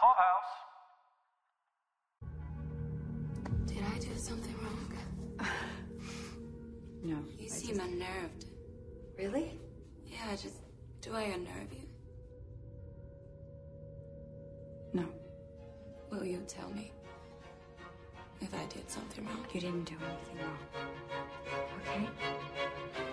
Clubhouse. Did I do something wrong? No. You I seem just- unnerved. Really? Yeah, just. Do I unnerve you? No. Will you tell me if I did something wrong? You didn't do anything wrong. Okay?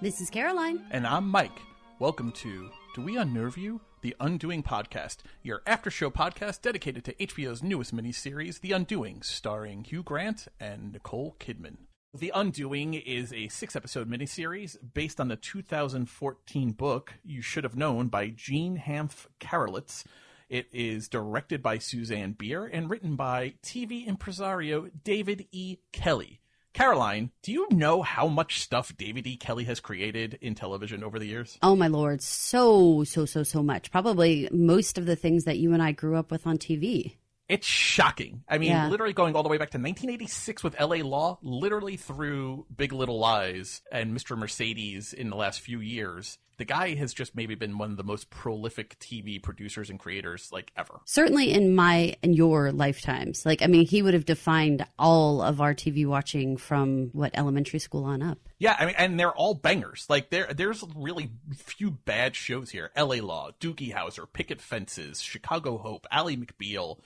This is Caroline. And I'm Mike. Welcome to Do We Unnerve You? The Undoing Podcast, your after show podcast dedicated to HBO's newest miniseries, The Undoing, starring Hugh Grant and Nicole Kidman. The Undoing is a six episode miniseries based on the 2014 book You Should Have Known by Jean Hanff Korelitz. It is directed by Susanne Bier and written by TV impresario David E. Kelley. Caroline, do you know how much stuff David E. Kelley has created in television over the years? Oh my lord, so so so so much. Probably most of the things that you and I grew up with on TV. It's shocking. I mean, Yeah. literally going all the way back to 1986 with LA Law, literally through Big Little Lies and Mr. Mercedes in the last few years. The guy has just maybe been one of the most prolific TV producers and creators like ever. Certainly in my and your lifetimes. Like I mean, he would have defined all of our TV watching from what elementary school on up. Yeah, I mean, and they're all bangers. Like there, there's really few bad shows here. L.A. Law, Doogie Howser, Picket Fences, Chicago Hope, Ally McBeal,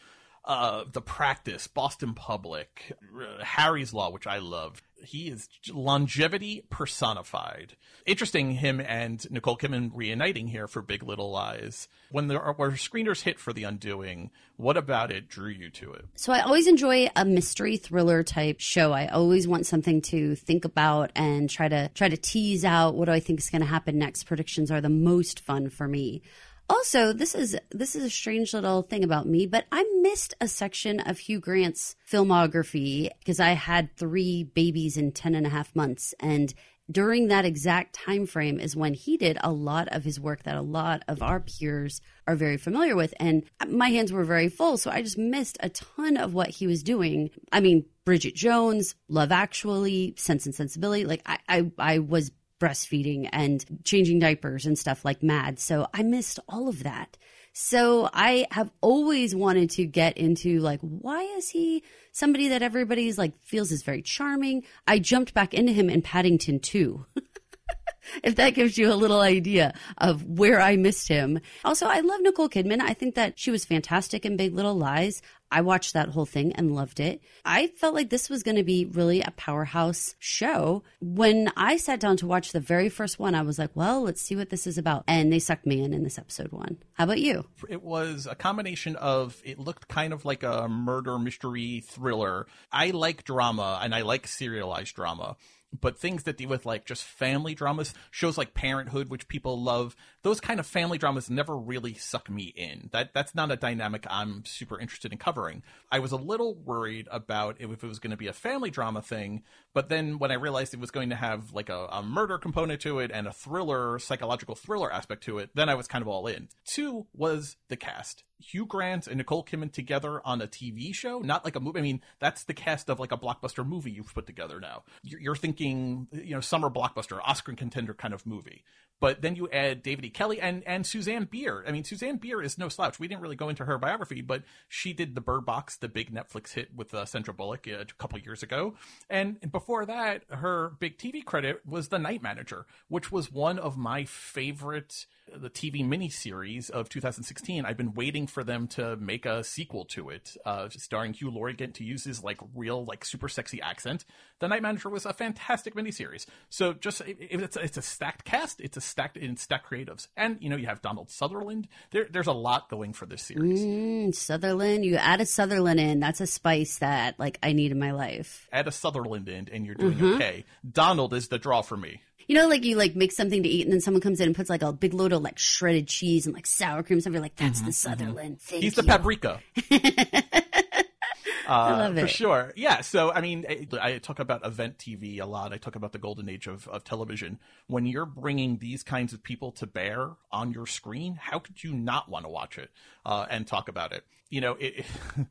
uh, The Practice, Boston Public, uh, Harry's Law, which I love. He is longevity personified. Interesting, him and Nicole Kidman reuniting here for Big Little Lies. When there are, where screeners hit for The Undoing, what about it drew you to it? So I always enjoy a mystery thriller type show. I always want something to think about and try to try to tease out what do I think is going to happen next. Predictions are the most fun for me. Also, this is this is a strange little thing about me, but I missed a section of Hugh Grant's filmography because I had three babies in 10 and a half months. And during that exact time frame is when he did a lot of his work that a lot of our peers are very familiar with. And my hands were very full so i just missed a ton of what he was doing. I mean bridget jones love actually sense and sensibility like i i, I was breastfeeding and changing diapers and stuff like mad so i missed all of that so I have always wanted to get into like, why is he somebody that everybody's like feels is very charming? I jumped back into him in Paddington 2. if that gives you a little idea of where I missed him. Also, I love Nicole Kidman. I think that she was fantastic in Big Little Lies. I watched that whole thing and loved it. I felt like this was going to be really a powerhouse show. When I sat down to watch the very first one, I was like, well, let's see what this is about. And they sucked me in in this episode one. How about you? it was a combination of it looked kind of like a murder mystery thriller. I like drama and I like serialized drama. But things that deal with like just family dramas, shows like Parenthood, which people love, those kind of family dramas never really suck me in. That that's not a dynamic I'm super interested in covering. I was a little worried about if it was going to be a family drama thing, but then when I realized it was going to have like a, a murder component to it and a thriller, psychological thriller aspect to it, then I was kind of all in. Two was the cast. Hugh Grant and Nicole Kidman together on a TV show, not like a movie. I mean, that's the cast of like a blockbuster movie you've put together now. You're, thinking, you know, summer blockbuster, Oscar contender kind of movie. But then you add David E. Kelley and, and Susanne Bier. I mean, Susanne Bier is no slouch. We didn't really go into her biography, but she did the Bird Box, the big Netflix hit with uh, Sandra Bullock uh, a couple years ago. And before that, her big TV credit was The Night Manager, which was one of my favorite the TV miniseries of 2016. I've been waiting for them to make a sequel to it, uh, starring Hugh Laurie again to use his like real like super sexy accent. The Night Manager was a fantastic miniseries. So just if it's it's a stacked cast, it's a stacked in stacked creatives, and you know you have Donald Sutherland. There, there's a lot going for this series. Mm, Sutherland, you added Sutherland in. That's a spice that like I need in my life. Add a Sutherland in, and you're doing okay. Donald is the draw for me. You know, like you like make something to eat, and then someone comes in and puts like a big load of like shredded cheese and like sour cream. You're like, that's the Sutherland. Thank He's the you. paprika. Uh, love For sure. Yeah. So, I mean, I, I talk about event TV a lot. I talk about the golden age of, of television. When you're bringing these kinds of people to bear on your screen, how could you not want to watch it uh, and talk about it? You know, it.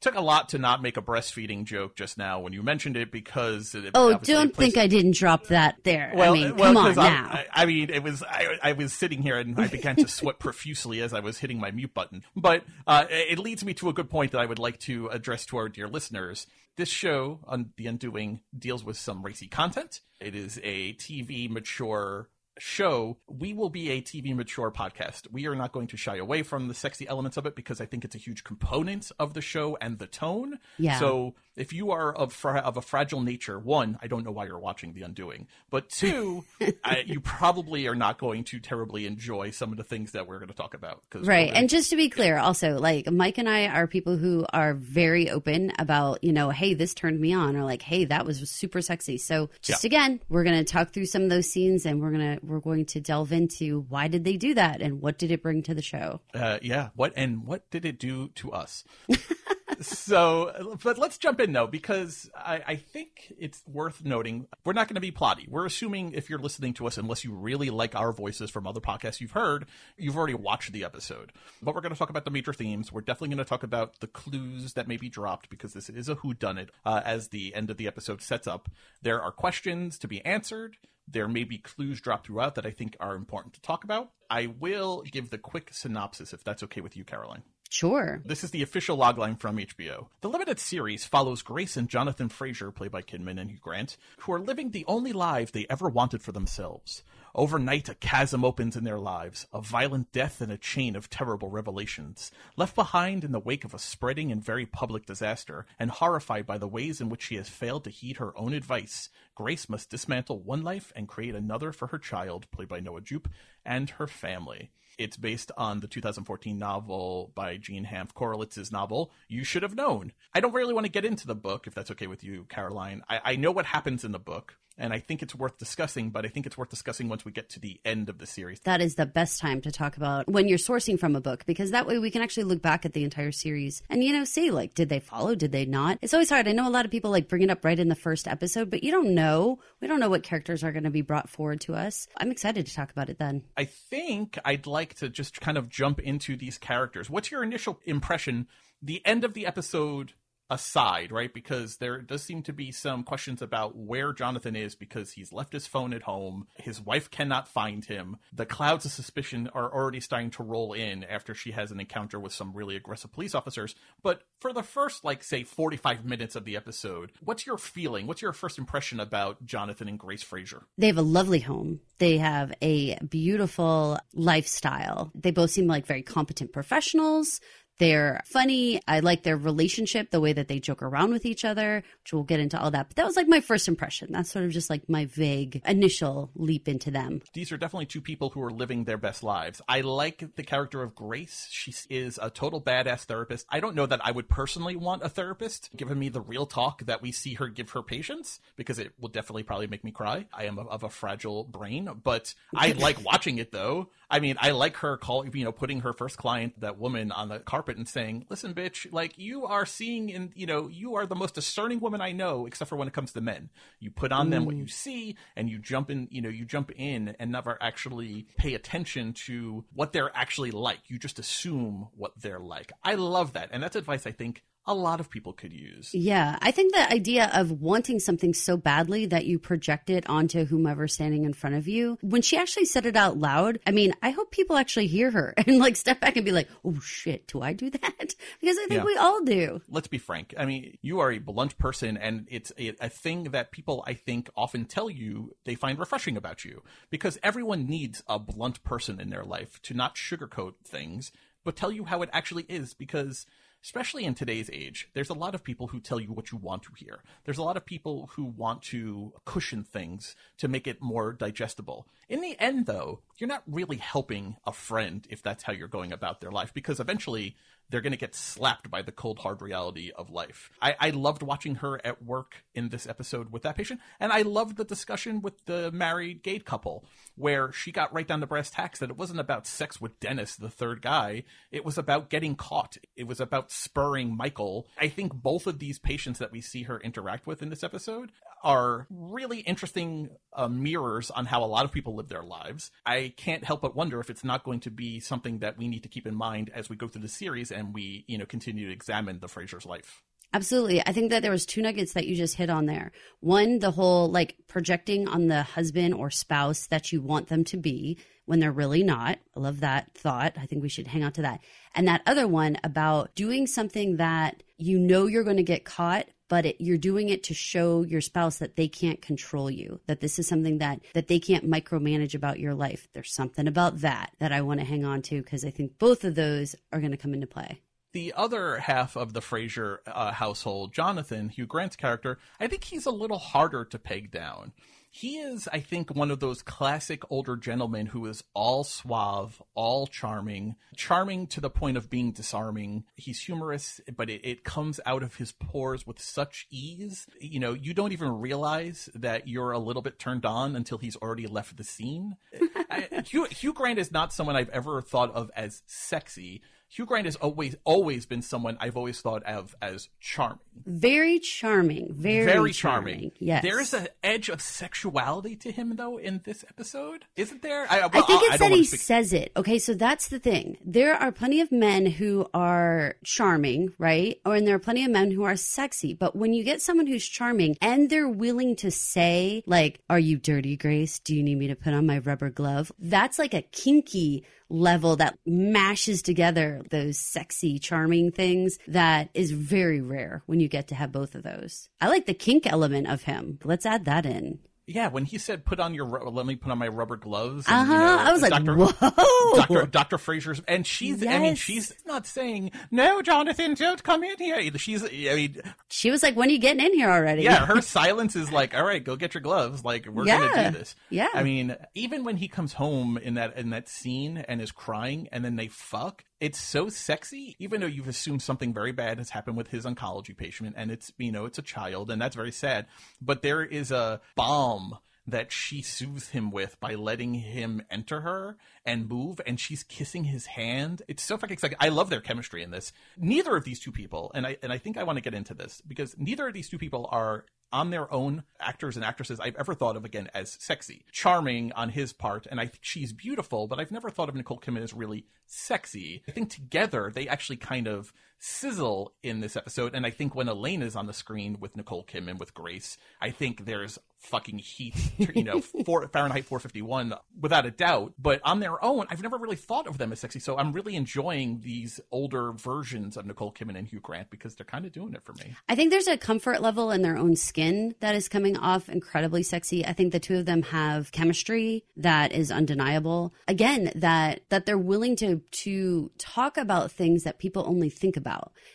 It took a lot to not make a breastfeeding joke just now when you mentioned it because it Oh, don't think I didn't drop that there. well, I mean, well, come on now. I, I mean, it was I, I was sitting here and I began to sweat profusely as I was hitting my mute button. But uh, it leads me to a good point that I would like to address to our dear listeners. This show, on The Undoing, deals with some racy content. It is a TV mature show. We will be a TV mature podcast. We are not going to shy away from the sexy elements of it because I think it's a huge component of the show and the tone. Yeah. So if you are of fra- of a fragile nature, one, I don't know why you're watching The Undoing, but two, I, you probably are not going to terribly enjoy some of the things that we're going to talk about. Right. we're- And just to be clear, also, like Mike and I are people who are very open about, you know, hey, this turned me on, or like, hey, that was super sexy. So just again, we're going to talk through some of those scenes and we're going to, we're going to delve into why did they do that and what did it bring to the show? uh, yeah. What and what did it do to us? so, but let's jump in though, because I, I think it's worth noting we're not going to be plotty. We're assuming if you're listening to us, unless you really like our voices from other podcasts you've heard, you've already watched the episode. But we're going to talk about the major themes. We're definitely going to talk about the clues that may be dropped because this is a whodunit uh, as the end of the episode sets up. There are questions to be answered. There may be clues dropped throughout that I think are important to talk about. I will give the quick synopsis if that's okay with you, Caroline. Sure. This is the official logline from HBO. The limited series follows Grace and Jonathan Fraser, played by Kidman and Hugh Grant, who are living the only lives they ever wanted for themselves. Overnight, a chasm opens in their lives, a violent death and a chain of terrible revelations. Left behind in the wake of a spreading and very public disaster, and horrified by the ways in which she has failed to heed her own advice, Grace must dismantle one life and create another for her child, played by Noah Jupe, and her family. It's based on the 2014 novel by Jean Hanff Korelitz's novel, You Should Have Known. I don't really want to get into the book, if that's okay with you, Caroline. I, I know what happens in the book, and I think it's worth discussing, but I think it's worth discussing once we get to the end of the series. That is the best time to talk about when you're sourcing from a book because that way we can actually look back at the entire series and, you know, say, like, did they follow? Did they not? It's always hard. I know a lot of people like bring it up right in the first episode, but you don't know. We don't know what characters are going to be brought forward to us. I'm excited to talk about it then. I think I'd like to just kind of jump into these characters. What's your initial impression? The end of the episode aside, right? Because there does seem to be some questions about where Jonathan is because he's left his phone at home. His wife cannot find him. The clouds of suspicion are already starting to roll in after she has an encounter with some really aggressive police officers. But for the first, like, say, 45 minutes of the episode, what's your feeling? What's your first impression about Jonathan and Grace Fraser? They have a lovely home. They have a beautiful lifestyle. They both seem like very competent professionals. They're funny. I like their relationship, the way that they joke around with each other, which we'll get into all that. But that was like my first impression. That's sort of just like my vague initial leap into them. these are definitely two people who are living their best lives. I like the character of Grace. She is a total badass therapist. I don't know that I would personally want a therapist giving me the real talk that we see her give her patients because it will definitely probably make me cry. I am of, of a fragile brain, but I like watching it though. I mean, I like her call, you know, putting her first client, that woman, on the carpet and saying, "Listen, bitch, like you are seeing, and you know, you are the most discerning woman I know, except for when it comes to men. You put on them what you mm. see, and you jump in, you know, you jump in and never actually pay attention to what they're actually like. You just assume what they're like. I love that, and that's advice I think a lot of people could use. Yeah, I think the idea of wanting something so badly that you project it onto whomever's standing in front of you. When she actually said it out loud, I mean, I hope people actually hear her and like step back and be like, "Oh shit, do I do that?" Because I think Yeah. we all do. let's be frank. I mean, you are a blunt person, and it's a, a thing that people, I think, often tell you they find refreshing about you because everyone needs a blunt person in their life to not sugarcoat things, but tell you how it actually is because. Especially in today's age, there's a lot of people who tell you what you want to hear. There's a lot of people who want to cushion things to make it more digestible. In the end, though, you're not really helping a friend if that's how you're going about their life because eventually they're going to get slapped by the cold, hard reality of life. I, I loved watching her at work in this episode with that patient, and I loved the discussion with the married gay couple where she got right down to brass tacks that it wasn't about sex with Dennis, the third guy. It was about getting caught. It was about spurring Michael. I think both of these patients that we see her interact with in this episode are really interesting uh, mirrors on how a lot of people live their lives. I can't help but wonder if it's not going to be something that we need to keep in mind as we go through the series and we, you know, continue to examine the Fraser's life. Absolutely. I think that there was two nuggets that you just hit on there. One, the whole like projecting on the husband or spouse that you want them to be when they're really not. I love that thought. I think we should hang on to that. And that other one about doing something that you know you're going to get caught, but it, you're doing it to show your spouse that they can't control you, that this is something that that they can't micromanage about your life. There's something about that that I want to hang on to because I think both of those are going to come into play the other half of the Fraser uh, household, Jonathan, Hugh Grant's character, I think he's a little harder to peg down. He is, I think, one of those classic older gentlemen who is all suave, all charming, charming to the point of being disarming. He's humorous, but it, it comes out of his pores with such ease. You know, you don't even realize that you're a little bit turned on until he's already left the scene. I, Hugh, Hugh Grant is not someone I've ever thought of as sexy Hugh Grant has always always been someone I've always thought of as charming. Very charming. Very, very charming. charming. Yes. There is an edge of sexuality to him though in this episode, isn't there? I, well, I think it's I that he speak- says it. Okay, so that's the thing. There are plenty of men who are charming, right? Or and there are plenty of men who are sexy. But when you get someone who's charming and they're willing to say, like, "Are you dirty, Grace? Do you need me to put on my rubber glove?" That's like a kinky level that mashes together those sexy, charming things that is very rare when you get to have both of those. I like the kink element of him. Let's add that in. Yeah, when he said, "Put on your, let me put on my rubber gloves," uh huh, you know, I was like, Dr. whoa. Dr. Dr. Fraser's, and she's, I mean, she's not saying, "No, Jonathan, don't come in here." She's, I mean, She was like, when are you getting in here already? yeah, her silence is like, "All right, go get your gloves. Like, we're Yeah. gonna do this." Yeah. I mean, even when he comes home in that in that scene and is crying, and then they fuck, it's so sexy. Even though you've assumed something very bad has happened with his oncology patient, and it's you know it's a child, and that's very sad. But there is a balm that she soothes him with by letting him enter her and move and she's kissing his hand it's so fucking exciting i love their chemistry in this neither of these two people and i and i think i want to get into this because neither of these two people are on their own actors and actresses I've ever thought of again as sexy. Charming on his part, and I think she's beautiful, but I've never thought of Nicole Kidman as really sexy. I think together they actually kind of sizzle in this episode, and I think when Elaine is on the screen with Nicole Kidman with Grace, I think there's fucking heat, you know, for Fahrenheit 451 without a doubt. But on their own, I've never really thought of them as sexy, so I'm really enjoying these older versions of Nicole Kidman and Hugh Grant because they're kind of doing it for me. I think there's a comfort level in their own skin that is coming off incredibly sexy. I think the two of them have chemistry that is undeniable. Again, that that they're willing to to talk about things that people only think about.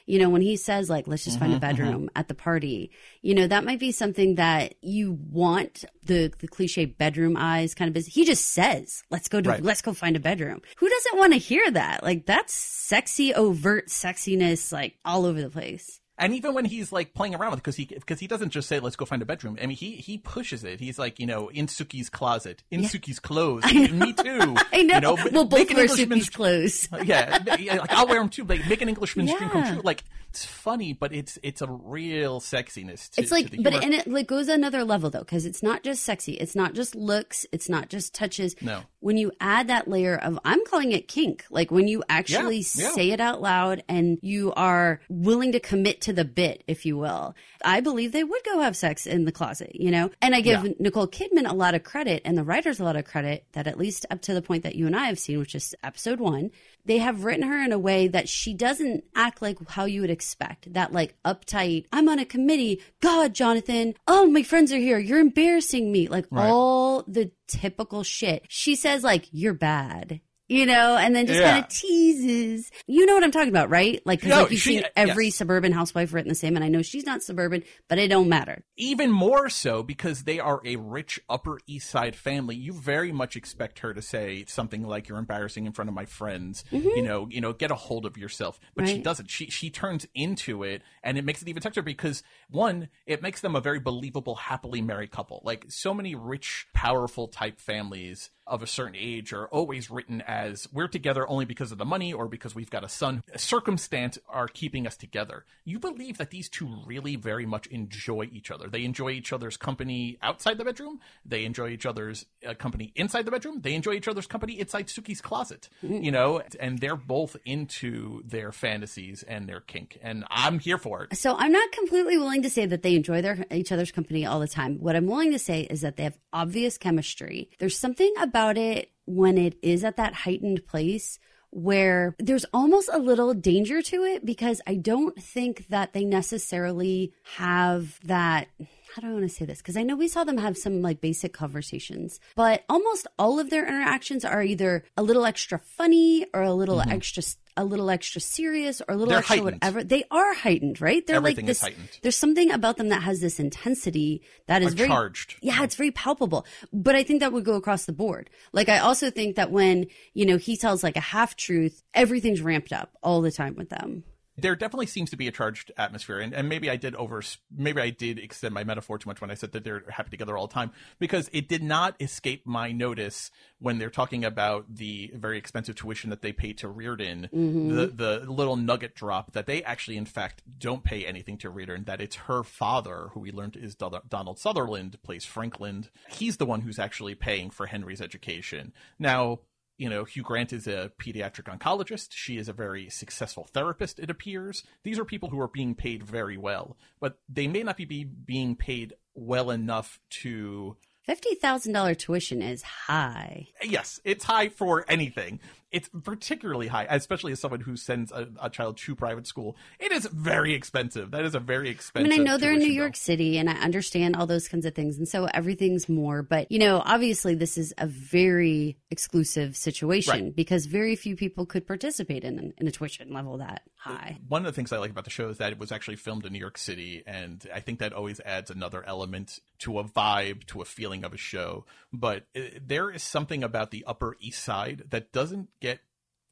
You know, when he says like let's just find Mm-hmm, a bedroom at the party, you know, that might be something that you want the the cliche bedroom eyes kind of business. He just says, "Let's go to Right. let's go find a bedroom." Who doesn't want to hear that? Like that's sexy overt sexiness like all over the place. And even when he's like playing around with because he because he doesn't just say let's go find a bedroom. I mean he he pushes it. He's like you know in Suki's closet, in Suki's clothes. Me too. I know. You know, we'll both wear Suki's clothes. yeah, yeah, like I'll wear them too. Like make an Englishman's dream come true. Like it's funny, but it's it's a real sexiness. To, It's like, but humor. and it like goes another level though, because it's not just sexy, it's not just looks, it's not just touches. No. When you add that layer of, I'm calling it kink, like when you actually Yeah, yeah. say it out loud and you are willing to commit to the bit, if you will. I believe they would go have sex in the closet, you know. And I give Yeah. Nicole Kidman a lot of credit, and the writers a lot of credit that at least up to the point that you and I have seen, which is episode one, they have written her in a way that she doesn't act like how you would expect. That like uptight, I'm on a committee. God, Jonathan. Oh, my friends are here. You're embarrassing me. Like Right. all the typical shit. She says like, you're bad. You know, and then just Yeah. kind of teases. You know what I'm talking about, right? Like, No, like you've she- seen every yes. suburban housewife written the same, and I know she's not suburban, but it don't matter. even more so because they are a rich upper east side family you very much expect her to say something like you're embarrassing in front of my friends you know you know get a hold of yourself but she Mm-hmm. Doesn't she she turns into it and it makes it even sexier because one it makes them a very believable happily married couple like so many rich powerful type families of a certain age are always written as we're together only because of the money or because we've got a son. Circumstance are keeping us together. You believe that these two really very much enjoy each other. They enjoy each other's company outside the bedroom. They enjoy each other's uh, company inside the bedroom. They enjoy each other's company inside Suki's closet. You know, and they're both into their fantasies and their kink, and I'm here for it. So I'm not completely willing to say that they enjoy their each other's company all the time. What I'm willing to say is that they have obvious chemistry. There's something about it when it is at that heightened place where there's almost a little danger to it because I don't think that they necessarily have that how do I want to say this? Because I know we saw them have some like basic conversations, but almost all of their interactions are either a little extra funny or a little mm-hmm. extra a little extra serious or a little Mm-hmm. They're extra heightened. whatever. They are heightened, right? They're Everything like is this. heightened. There's something about them that has this intensity that is very charged. Yeah, it's very palpable. But I think that would go across the board. Like I also think that when you know he tells like a half truth, everything's ramped up all the time with them. There definitely seems to be a charged atmosphere and, and maybe i did over maybe i did extend my metaphor too much when i said that they're happy together all the time because it did not escape my notice when they're talking about the very expensive tuition that they pay to reardon mm-hmm. the, the little nugget drop that they actually in fact don't pay anything to reardon that it's her father who we learned is donald sutherland plays franklin. He's the one who's actually paying for henry's education. Now you know, Hugh Grant is a pediatric oncologist. She is a very successful therapist, it appears. These are people who are being paid very well, but they may not be be being paid well enough to. Fifty thousand dollar tuition is high. Yes, it's high for anything. It's particularly high, especially as someone who sends a, a child to private school. It is very expensive. That is a very expensive. I mean, I know they're in New York bill. City and I understand all those kinds of things. And so everything's more. But, you know, obviously this is a very exclusive situation Right. because very few people could participate in, in a tuition level that high. One of the things I like about the show is that it was actually filmed in New York City, and I think that always adds another element to a vibe, to a feeling of a show. But uh, there is something about the Upper East Side that doesn't get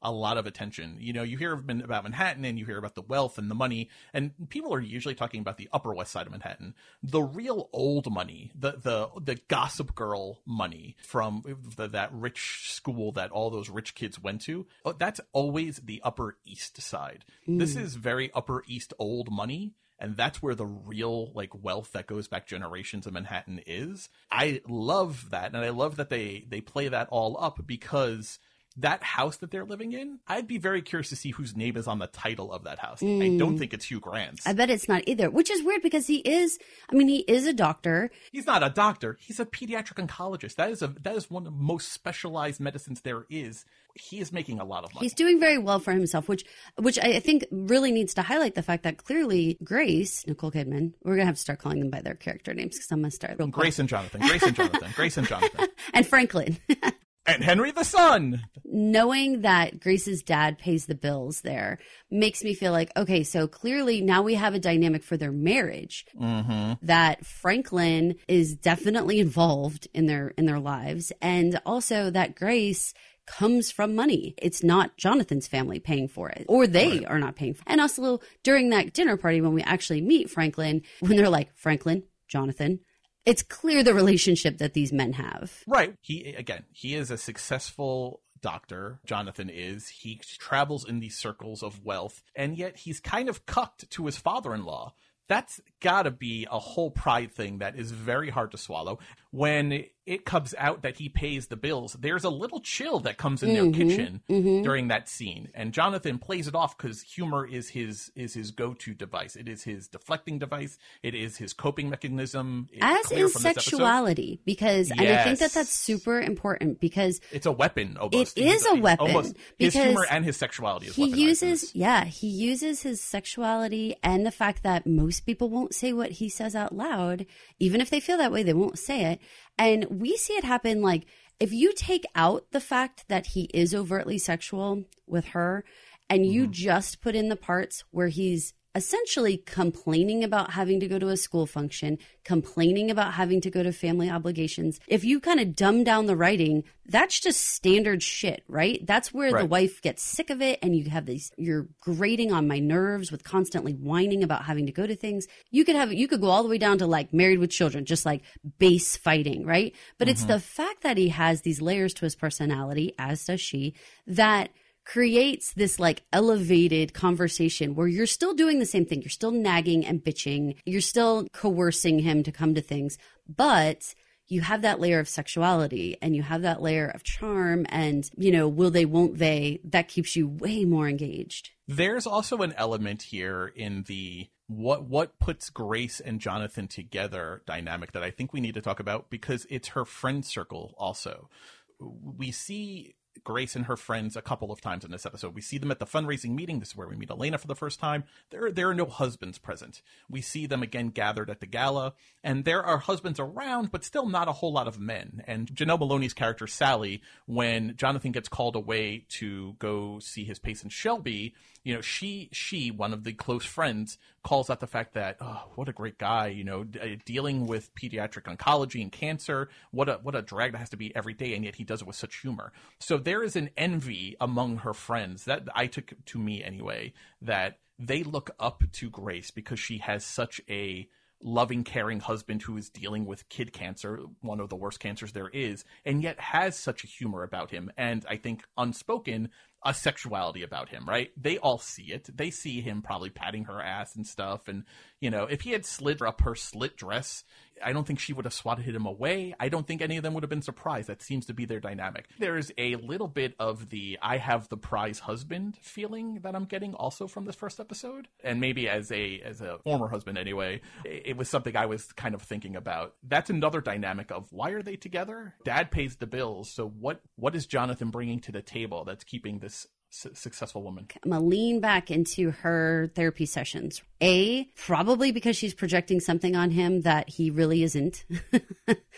a lot of attention. You know, you hear about Manhattan and you hear about the wealth and the money, and people are usually talking about the Upper West Side of Manhattan. The real old money, the the the Gossip Girl money from the, that rich school that all those rich kids went to, oh, that's always the Upper East Side. This mm. is very Upper East old money and that's where the real like wealth that goes back generations of Manhattan is. I love that, and I love that they they play that all up because that house that they're living in, I'd be very curious to see whose name is on the title of that house. I hmm. don't think it's Hugh Grant's. I bet it's not either, which is weird because he is, I mean, he is a doctor. He's not a doctor. He's a pediatric oncologist. That is a that is one of the most specialized medicines there is. He is making a lot of money. He's doing very well for himself, which which I think really needs to highlight the fact that clearly Grace, Nicole Kidman, we're gonna have to start calling them by their character names because I'm gonna start real quick. Grace and Jonathan. Grace and Jonathan. Grace and Jonathan. and Franklin. And Henry the Son. knowing that Grace's dad pays the bills there makes me feel like, okay, so clearly now we have a dynamic for their marriage mm-hmm. that Franklin is definitely involved in their in their lives and also that Grace comes from money. It's not Jonathan's family paying for it or they are not paying for it. And also during that dinner party when we actually meet Franklin when they're like, "Franklin, Jonathan, it's clear the relationship that these men have. Right. He again, he is a successful doctor. Jonathan is. He travels in these circles of wealth, and yet he's kind of cucked to his father-in-law. That's got to be a whole pride thing that is very hard to swallow. When it comes out that he pays the bills, there's a little chill that comes in their mm-hmm. kitchen mm-hmm. during that scene, and Jonathan plays it off because humor is his is his go-to device. It is his deflecting device. It is his coping mechanism. It's As is sexuality, because and I think that that's super important because It's a weapon almost. It is a weapon, Almost his humor and his sexuality is he weaponized uses yeah he uses his sexuality and the fact that most people won't say what he says out loud. Even if they feel that way they won't say it. And we see it happen like if you take out the fact that he is overtly sexual with her and you mm-hmm. just put in the parts where he's essentially complaining about having to go to a school function, complaining about having to go to family obligations. If you kind of dumb down the writing, that's just standard shit, right? That's where the wife gets sick of it and you have these you're grating on my nerves with constantly whining about having to go to things. You could have you could go all the way down to like married with children, just like base fighting, right? But it's mm-hmm. the fact that he has these layers to his personality, as does she, that creates this like elevated conversation where you're still doing the same thing. You're still nagging and bitching. You're still coercing him to come to things, but you have that layer of sexuality and you have that layer of charm and, you know, will they, won't they, that keeps you way more engaged. There's also an element here in the what what puts Grace and Jonathan together dynamic that I think we need to talk about because it's her friend circle also. We see Grace and her friends a couple of times in this episode. We see them at the fundraising meeting. This is where we meet Elena for the first time. There, there are no husbands present. We see them again gathered at the gala, and there are husbands around, but still not a whole lot of men. And Janel Moloney's character Sally, when Jonathan gets called away to go see his patient Shelby, you know, she she one of the close friends calls out the fact that oh, what a great guy, you know, d- uh, dealing with pediatric oncology and cancer. What a what a drag that has to be every day, and yet he does it with such humor. So there is an envy among her friends that I took to me anyway that they look up to Grace because she has such a loving, caring husband who is dealing with kid cancer, one of the worst cancers there is, and yet has such a humor about him. And I think unspoken, a sexuality about him, right? They all see it. They see him probably patting her ass and stuff. And, you know, if he had slid up her slit dress, I don't think she would have swatted him away. I don't think any of them would have been surprised. That seems to be their dynamic. There's a little bit of the I have the prize husband feeling that I'm getting also from this first episode. And maybe as a as a former husband anyway, it it was something I was kind of thinking about. That's another dynamic of why are they together? Dad pays the bills, so what what is Jonathan bringing to the table that's keeping this su- successful woman? I'm gonna lean back into her therapy sessions. A, probably because she's projecting something on him that he really isn't.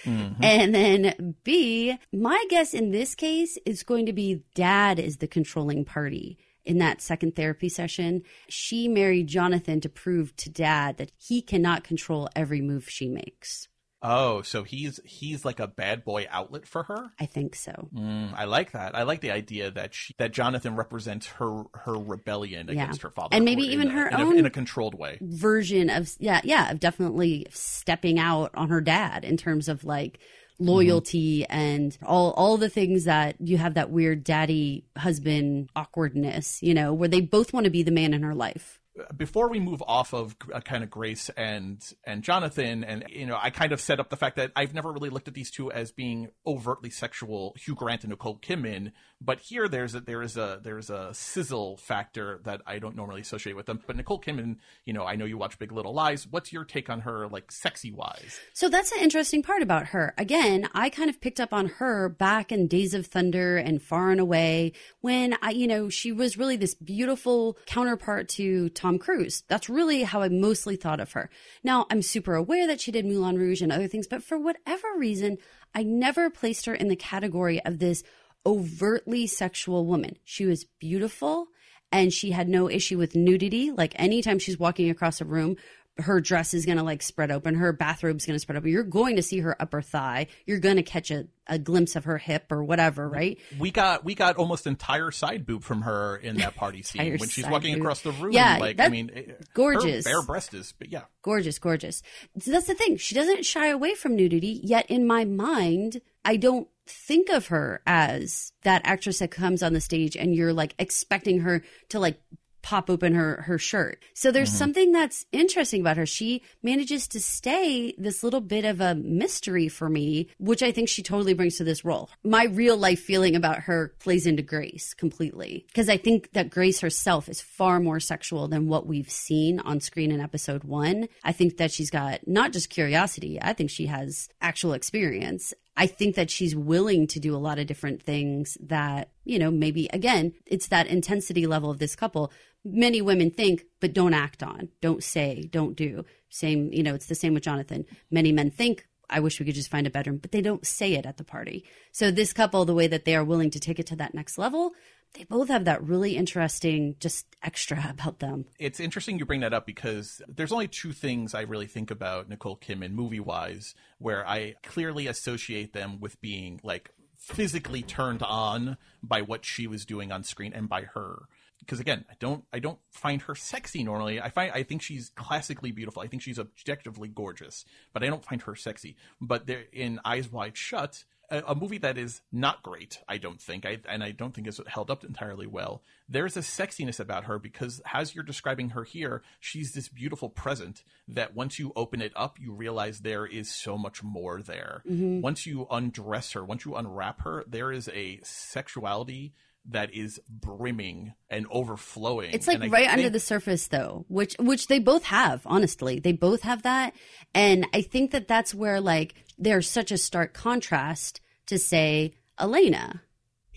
Mm-hmm. And then B, my guess in this case is going to be dad is the controlling party. In that second therapy session, she married Jonathan to prove to dad that he cannot control every move she makes. Oh, so he's he's like a bad boy outlet for her. I think so. Mm, I like that. I like the idea that she, that Jonathan represents her her rebellion Yeah. against her father, And maybe even a- her in a, own- in a controlled way. version of yeah yeah of definitely stepping out on her dad in terms of like loyalty and all all the things that you have that weird daddy husband awkwardness you know where they both want to be the man in her life before we move off of uh, kind of Grace and and Jonathan, and you know, I kind of set up the fact that I've never really looked at these two as being overtly sexual, Hugh Grant and Nicole Kidman. But here, there's a there is a there's a sizzle factor that I don't normally associate with them. But Nicole Kidman, you know, I know you watch Big Little Lies. What's your take on her, like sexy wise? So that's an interesting part about her. Again, I kind of picked up on her back in Days of Thunder and Far and Away when I, you know, she was really this beautiful counterpart to Cruise. That's really how I mostly thought of her. Now, I'm super aware that she did Moulin Rouge and other things, but for whatever reason, I never placed her in the category of this overtly sexual woman. She was beautiful and she had no issue with nudity. Like anytime she's walking across a room, her dress is going to like spread open, her bathrobe's going to spread open. You're going to see her upper thigh. You're going to catch a, a glimpse of her hip or whatever, right? We got we got almost entire side boob from her in that party scene when she's walking boob. across the room. Yeah, like I mean, gorgeous. bare breast is, but yeah. Gorgeous, gorgeous. So that's the thing. She doesn't shy away from nudity, yet in my mind, I don't think of her as that actress that comes on the stage and you're like expecting her to like pop open her her shirt. So there's mm-hmm. something that's interesting about her. She manages to stay this little bit of a mystery for me, which I think she totally brings to this role. My real life feeling about her plays into Grace completely because I think that Grace herself is far more sexual than what we've seen on screen in episode 1. I think that she's got not just curiosity, I think she has actual experience. I think that she's willing to do a lot of different things that, you know, maybe again, it's that intensity level of this couple. Many women think, but don't act on, don't say, don't do. Same, you know, it's the same with Jonathan. Many men think, I wish we could just find a bedroom, but they don't say it at the party. So this couple, the way that they are willing to take it to that next level, they both have that really interesting just extra about them. It's interesting you bring that up because there's only two things I really think about Nicole Kidman movie wise where I clearly associate them with being like physically turned on by what she was doing on screen and by her because again, I don't I don't find her sexy normally. I find I think she's classically beautiful. I think she's objectively gorgeous, but I don't find her sexy. But there in Eyes Wide Shut, a, a movie that is not great, I don't think, I, and I don't think is held up entirely well. There's a sexiness about her because, as you're describing her here, she's this beautiful present that once you open it up, you realize there is so much more there. Mm-hmm. Once you undress her, once you unwrap her, there is a sexuality that is brimming and overflowing. It's like And I right under the surface though, which which they both have, honestly. They both have that. And I think that that's where like there's such a stark contrast to say Elena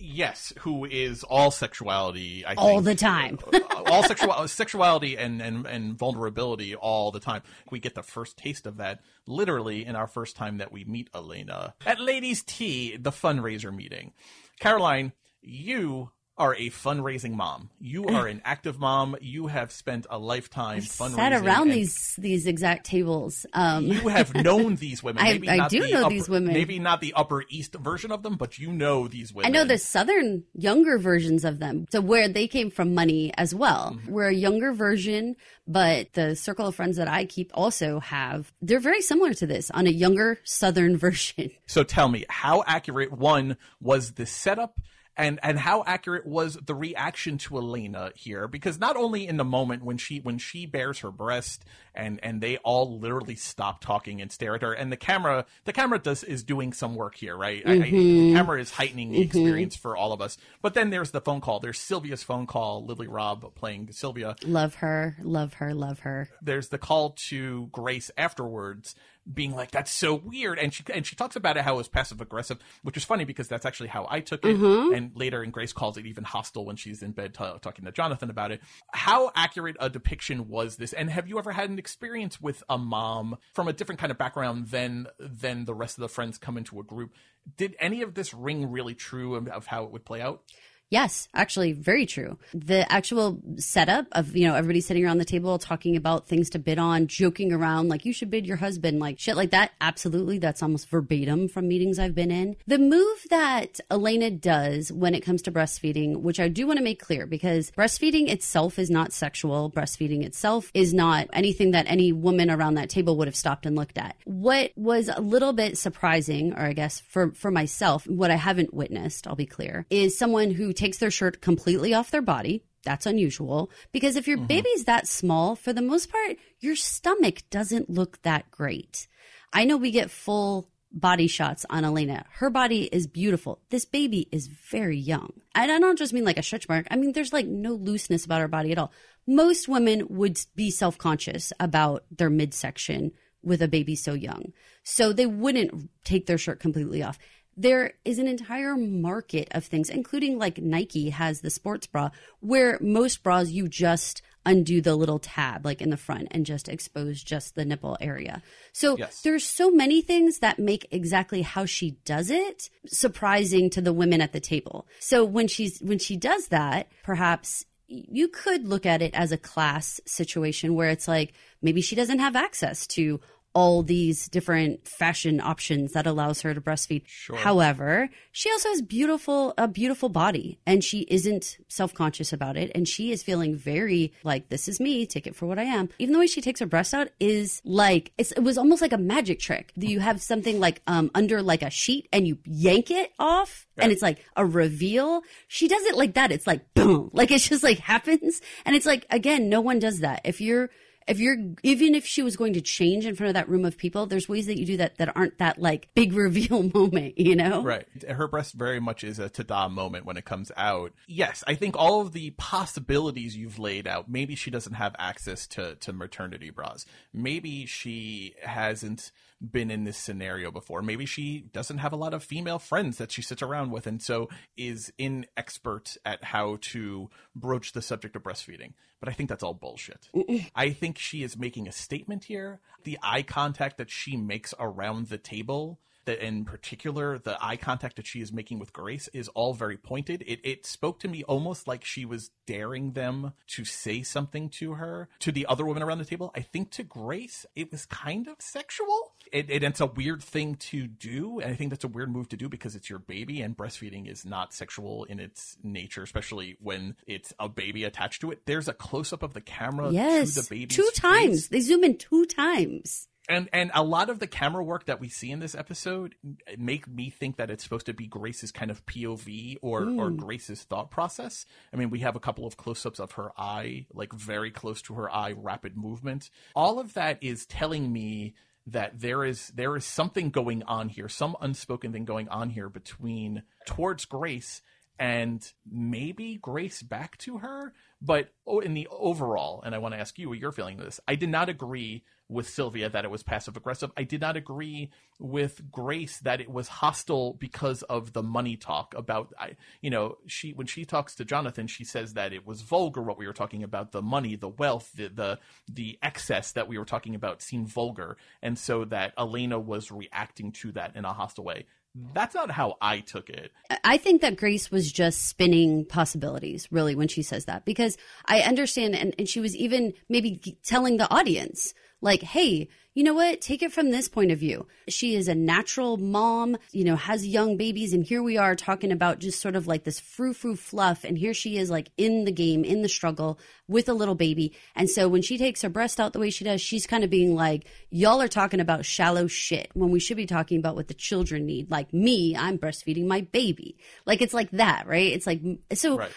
Yes, who is all sexuality? I all think. the time. Uh, all sexual sexuality and, and and vulnerability all the time. We get the first taste of that literally in our first time that we meet Elena at Ladies Tea, the fundraiser meeting. Caroline, you are a fundraising mom. You are an active mom. You have spent a lifetime fundraising. Sat around these these exact tables. Um You have known these women. I- Maybe I not do the know upper- these women. Maybe not the Upper East version of them, but you know these women. I know the southern younger versions of them. So where they came from money as well. Mm-hmm. We're a younger version, but the circle of friends that I keep also have they're very similar to this on a younger southern version. So tell me, how accurate one was the setup and and how accurate was the reaction to Elena here? Because not only in the moment when she when she bears her breast and and they all literally stop talking and stare at her, and the camera the camera does is doing some work here, right? I, I, the mm-hmm. camera is heightening the mm-hmm. experience for all of us. But then there's the phone call. There's Sylvia's phone call. Lily Rabe playing Sylvia Love her, love her, love her. there's the call to Grace afterwards being like that's so weird. And she and she talks about it how it was passive aggressive which is funny because that's actually how I took it. Mm-hmm. And later in Grace calls it even hostile when she's in bed ta talking to Jonathan about it. How accurate a depiction was this? And have you ever had an experience with a mom from a different kind of background than than the rest of the friends come into a group? Did any of this ring really true of, of how it would play out Yes, actually, very true. The actual setup of, you know, everybody sitting around the table talking about things to bid on, joking around, like, you should bid your husband, like shit like that. Absolutely. That's almost verbatim from meetings I've been in. The move that Elena does when it comes to breastfeeding, which I do want to make clear because breastfeeding itself is not sexual. Breastfeeding itself is not anything that any woman around that table would have stopped and looked at. What was a little bit surprising, or I guess for, for myself, what I haven't witnessed, I'll be clear, is someone who takes their shirt completely off their body. That's unusual because if your mm-hmm. baby's that small, for the most part, your stomach doesn't look that great. I know we get full body shots on Elena. Her body is beautiful. This baby is very young. And I don't just mean like a stretch mark. I mean, there's like no looseness about her body at all. Most women would be self conscious about their midsection with a baby so young. So they wouldn't take their shirt completely off there is an entire market of things, including like Nike has the sports bra, where most bras you just undo the little tab like in the front and just expose just the nipple area. So Yes. there's so many things that make exactly how she does it surprising to the women at the table. So when she's when she does that, perhaps you could look at it as a class situation where it's like maybe she doesn't have access to all these different fashion options that allows her to breastfeed. However, she also has beautiful a beautiful body and she isn't self-conscious about it and she is feeling very like this is me, take it for what I am. Even the way she takes her breast out is like it's, it was almost like a magic trick. You have something like um under like a sheet and you yank it off and it's like a reveal. She does it like that. It's like boom. Like it's just like happens. And it's like again, no one does that. If you're if you're even if she was going to change in front of that room of people, there's ways that you do that that aren't that like big reveal moment, you know? Right. Her breast very much is a ta-da moment when it comes out. Yes, I think all of the possibilities you've laid out, maybe she doesn't have access to, to maternity bras. Maybe she hasn't been in this scenario before. Maybe she doesn't have a lot of female friends that she sits around with, and so is inexpert at how to broach the subject of breastfeeding. But I think that's all bullshit. I think she is making a statement here. The eye contact that she makes around the table that in particular the eye contact that she is making with Grace is all very pointed. It it spoke to me almost like she was daring them to say something to her. To the other women around the table, I think to Grace it was kind of sexual. It, it it's a weird thing to do, and I think that's a weird move to do because it's your baby, and breastfeeding is not sexual in its nature, especially when it's a baby attached to it. There's a close up of the camera Yes, to the baby two times. They zoom in two times. And and a lot of the camera work that we see in this episode make me think that it's supposed to be Grace's kind of POV or or hmm. Grace's thought process. I mean, we have a couple of close-ups of her eye, like very close to her eye, rapid movement. All of that is telling me that there is there is something going on here, some unspoken thing going on here between towards Grace and maybe Grace back to her. But oh, in the overall, and I want to ask you what you're feeling of this. I did not agree with Sylvia that it was passive aggressive. I did not agree with Grace that it was hostile because of the money talk about I you know, she when she talks to Jonathan, she says that it was vulgar what we were talking about, the money, the wealth, the the, the excess that we were talking about seemed vulgar, and so that Elena was reacting to that in a hostile way. That's not how I took it. I think that Grace was just spinning possibilities, really, when she says that, because I understand, and, and she was even maybe telling the audience, like, hey, you know what? Take it from this point of view. She is a natural mom, you know, has young babies, and here we are talking about just sort of like this frou frou fluff, and here she is, like, in the game, in the struggle with a little baby. And so when she takes her breast out the way she does, she's kind of being like, y'all are talking about shallow shit when we should be talking about what the children need. Like me, I'm breastfeeding my baby. Like it's like that, right? It's like, so Right.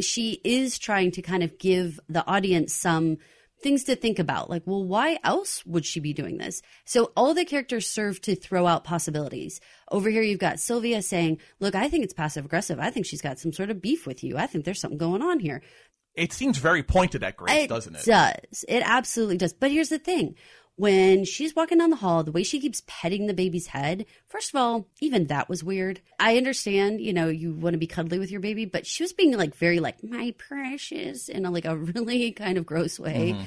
she is trying to kind of give the audience some things to think about. Like, well, why else would she be doing this? So all the characters serve to throw out possibilities. Over here, you've got Sylvia saying, look, I think it's passive aggressive. I think she's got some sort of beef with you. I think there's something going on here. It seems very pointed at Grace, It doesn't it? it? does. It absolutely does. But here's the thing. When she's walking down the hall, the way she keeps petting the baby's head, first of all, even that was weird. I understand, you know, you want to be cuddly with your baby, but she was being like very like, my precious, in a like a really kind of gross way. Mm-hmm.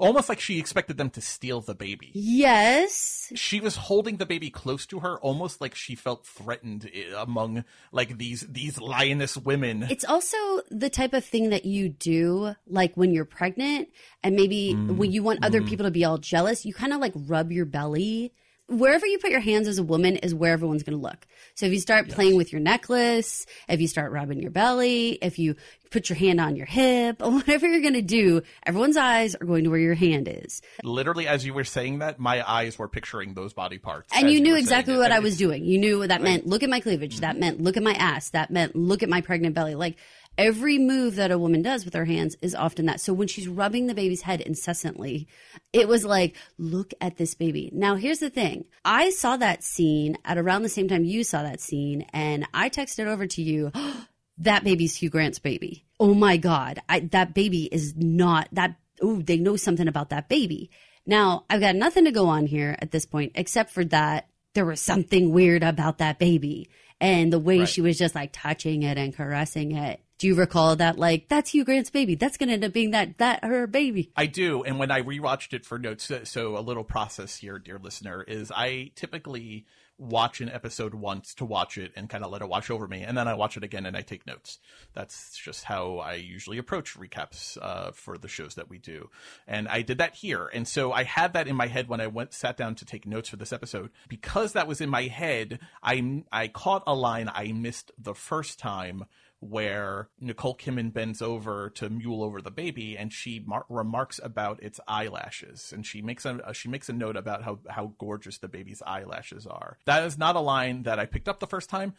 Almost like she expected them to steal the baby. Yes. She was holding the baby close to her, almost like she felt threatened eh, among like these these lioness women. It's also the type of thing that you do, like when you're pregnant, and maybe Mm. when you want other people to be all jealous, you kind of like rub your belly. Wherever you put your hands as a woman is where everyone's going to look. So if you start playing with your necklace, if you start rubbing your belly, if you put your hand on your hip, whatever you're going to do, everyone's eyes are going to where your hand is. Literally, as you were saying that, my eyes were picturing those body parts. And you knew saying exactly what I was doing. You knew what that meant. Look at my cleavage. That mm-hmm. meant look at my ass. That meant look at my pregnant belly. Like every move that a woman does with her hands is often that. So when she's rubbing the baby's head incessantly, it was like, look at this baby. Now here's the thing. I saw that scene at around the same time you saw that scene and I texted over to you, that baby's Hugh Grant's baby. Oh my God. I, that baby is not that. Oh, they know something about that baby. Now, I've got nothing to go on here at this point except for that there was something weird about that baby and the way Right. she was just like touching it and caressing it. Do you recall that? Like, that's Hugh Grant's baby. That's going to end up being that, that her baby. I do, and when I rewatched it for notes, so, a little process here, dear listener, is I typically watch an episode once to watch it and kind of let it wash over me, and then I watch it again and I take notes. That's just how I usually approach recaps uh, for the shows that we do, and I did that here, and so I had that in my head when I went sat down to take notes for this episode. Because that was in my head, I I caught a line I missed the first time where Nicole Kidman bends over to mule over the baby, and she mar- remarks about its eyelashes, and she makes a she makes a note about how how gorgeous the baby's eyelashes are. That is not a line that I picked up the first time.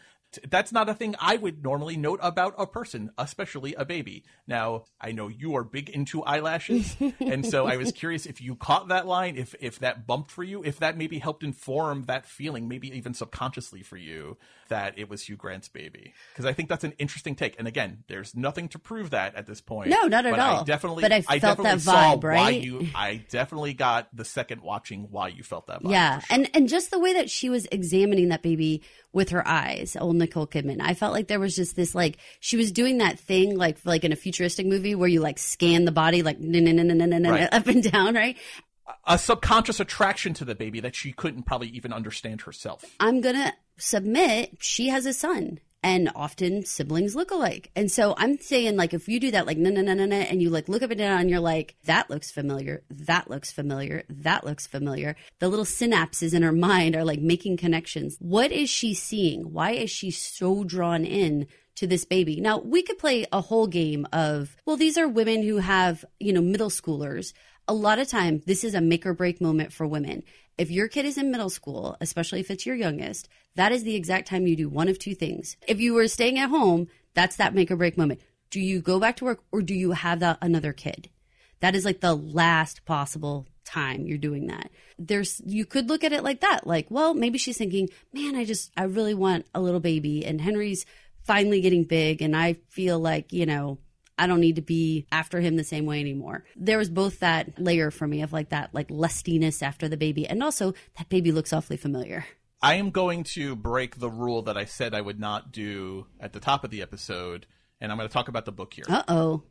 That's not a thing I would normally note about a person, especially a baby. Now, I know you are big into eyelashes, and so I was curious if you caught that line, if if that bumped for you, if that maybe helped inform that feeling, maybe even subconsciously for you that it was Hugh Grant's baby. Because I think that's an interesting take. And again, there's nothing to prove that at this point. No, not at but all. I definitely, But I felt definitely that saw vibe, why you. I definitely got the second watching why you felt that vibe. Yeah, sure. and and just the way that she was examining that baby with her eyes, Nicole Kidman, I felt like there was just this like she was doing that thing like like in a futuristic movie where you like scan the body like up and down, right? a subconscious attraction to the baby that she couldn't probably even understand herself. I'm gonna submit she has a son. And often siblings look alike. And so I'm saying, like, if you do that, like, no, no, no, no, no, and you like look up and down and you're like, that looks familiar, that looks familiar, that looks familiar. The little synapses in her mind are like making connections. What is she seeing? Why is she so drawn in to this baby? Now, we could play a whole game of, well, these are women who have, you know, middle schoolers. A lot of time, this is a make or break moment for women. If your kid is in middle school, especially if it's your youngest, that is the exact time you do one of two things. If you were staying at home, that's that make or break moment. Do you go back to work or do you have that another kid? That is like the last possible time you're doing that. There's you could look at it like that. Like, well, maybe she's thinking, "Man, I just I really want a little baby and Henry's finally getting big and I feel like, you know, I don't need to be after him the same way anymore. There was both that layer for me of like that like lustiness after the baby and also that baby looks awfully familiar. I am going to break the rule that I said I would not do at the top of the episode, and I'm going to talk about the book here. Uh-oh.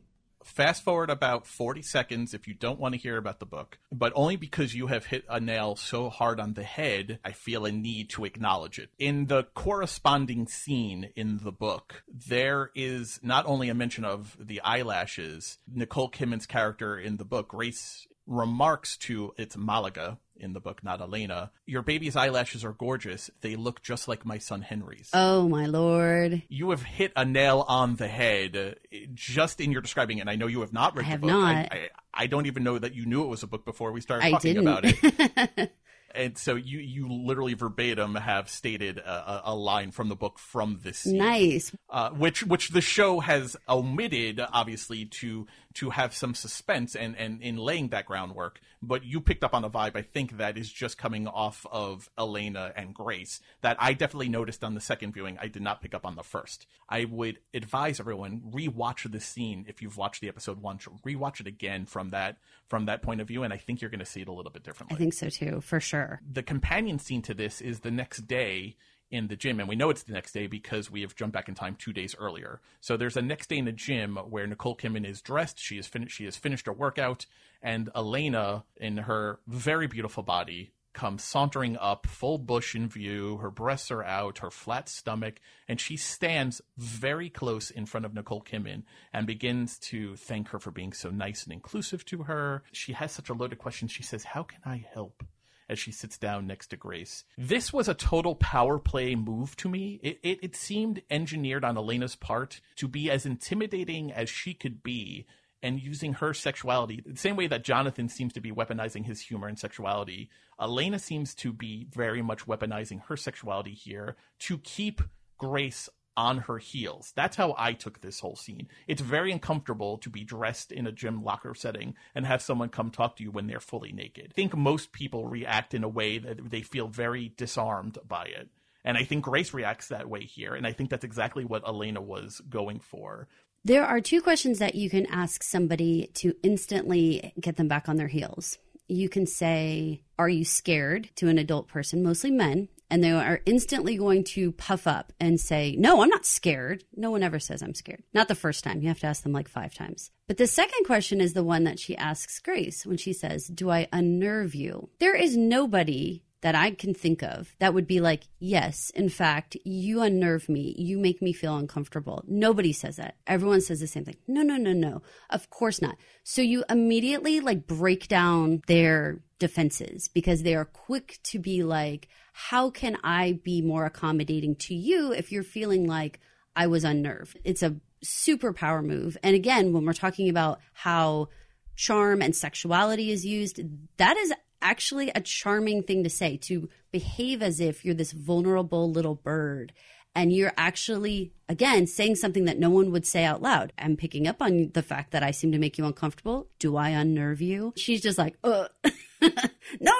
Fast forward about 40 seconds if you don't want to hear about the book, but only because you have hit a nail so hard on the head, I feel a need to acknowledge it. In the corresponding scene in the book, there is not only a mention of the eyelashes, Nicole Kidman's character in the book, Grace remarks to it's Malaga in the book, not Elena, your baby's eyelashes are gorgeous. They look just like my son Henry's Oh my lord. you have hit a nail on the head just in your describing it. And I know you have not read I have the book. not. I, I, I don't even know that you knew it was a book before we started I talking didn't. about it. and so you you literally verbatim have stated a, a, a line from the book from this scene, nice. uh, which which the show has omitted obviously to to have some suspense and and in laying that groundwork. But you picked up on a vibe. I think that is just coming off of Elena and Grace that I definitely noticed on the second viewing. I did not pick up on the first. I would advise everyone rewatch the scene if you've watched the episode once. Rewatch it again from that from that point of view, and I think you're going to see it a little bit differently I think so too, for sure. the companion scene to this is the next day in the gym and we know it's the next day because we have jumped back in time two days earlier. So there's a next day in the gym where nicole kidman is dressed. She is finished she has finished her workout and elena in her very beautiful body comes sauntering up full bush in view. Her breasts are out her flat stomach and she stands very close in front of nicole kidman and begins to thank her for being so nice and inclusive to her. She has such a loaded question. She says how can i help as she sits down next to Grace. This was a total power play move to me. It, it, it seemed engineered on Elena's part to be as intimidating as she could be and using her sexuality, the same way that Jonathan seems to be weaponizing his humor and sexuality, Elena seems to be very much weaponizing her sexuality here to keep Grace on her heels. That's how I took this whole scene. It's very uncomfortable to be dressed in a gym locker setting and have someone come talk to you when they're fully naked. I think most people react in a way that they feel very disarmed by it. And I think Grace reacts that way here. And I think that's exactly what Elena was going for. There are two questions that you can ask somebody to instantly get them back on their heels. You can say, Are you scared to an adult person, mostly men? And they are instantly going to puff up and say, No, I'm not scared. No one ever says I'm scared. Not the first time. You have to ask them like five times. But the second question is the one that she asks Grace when she says, Do I unnerve you? There is nobody that I can think of that would be like, yes, in fact, you unnerve me. You make me feel uncomfortable. Nobody says that. Everyone says the same thing. No, no, no, no. Of course not. So you immediately like break down their defenses because they are quick to be like, how can I be more accommodating to you if you're feeling like I was unnerved? It's a super power move. And again, when we're talking about how charm and sexuality is used, that is actually a charming thing to say to behave as if you're this vulnerable little bird and you're actually again saying something that no one would say out loud. I'm picking up on the fact that I seem to make you uncomfortable. Do I unnerve you? She's just like, uh. no, no,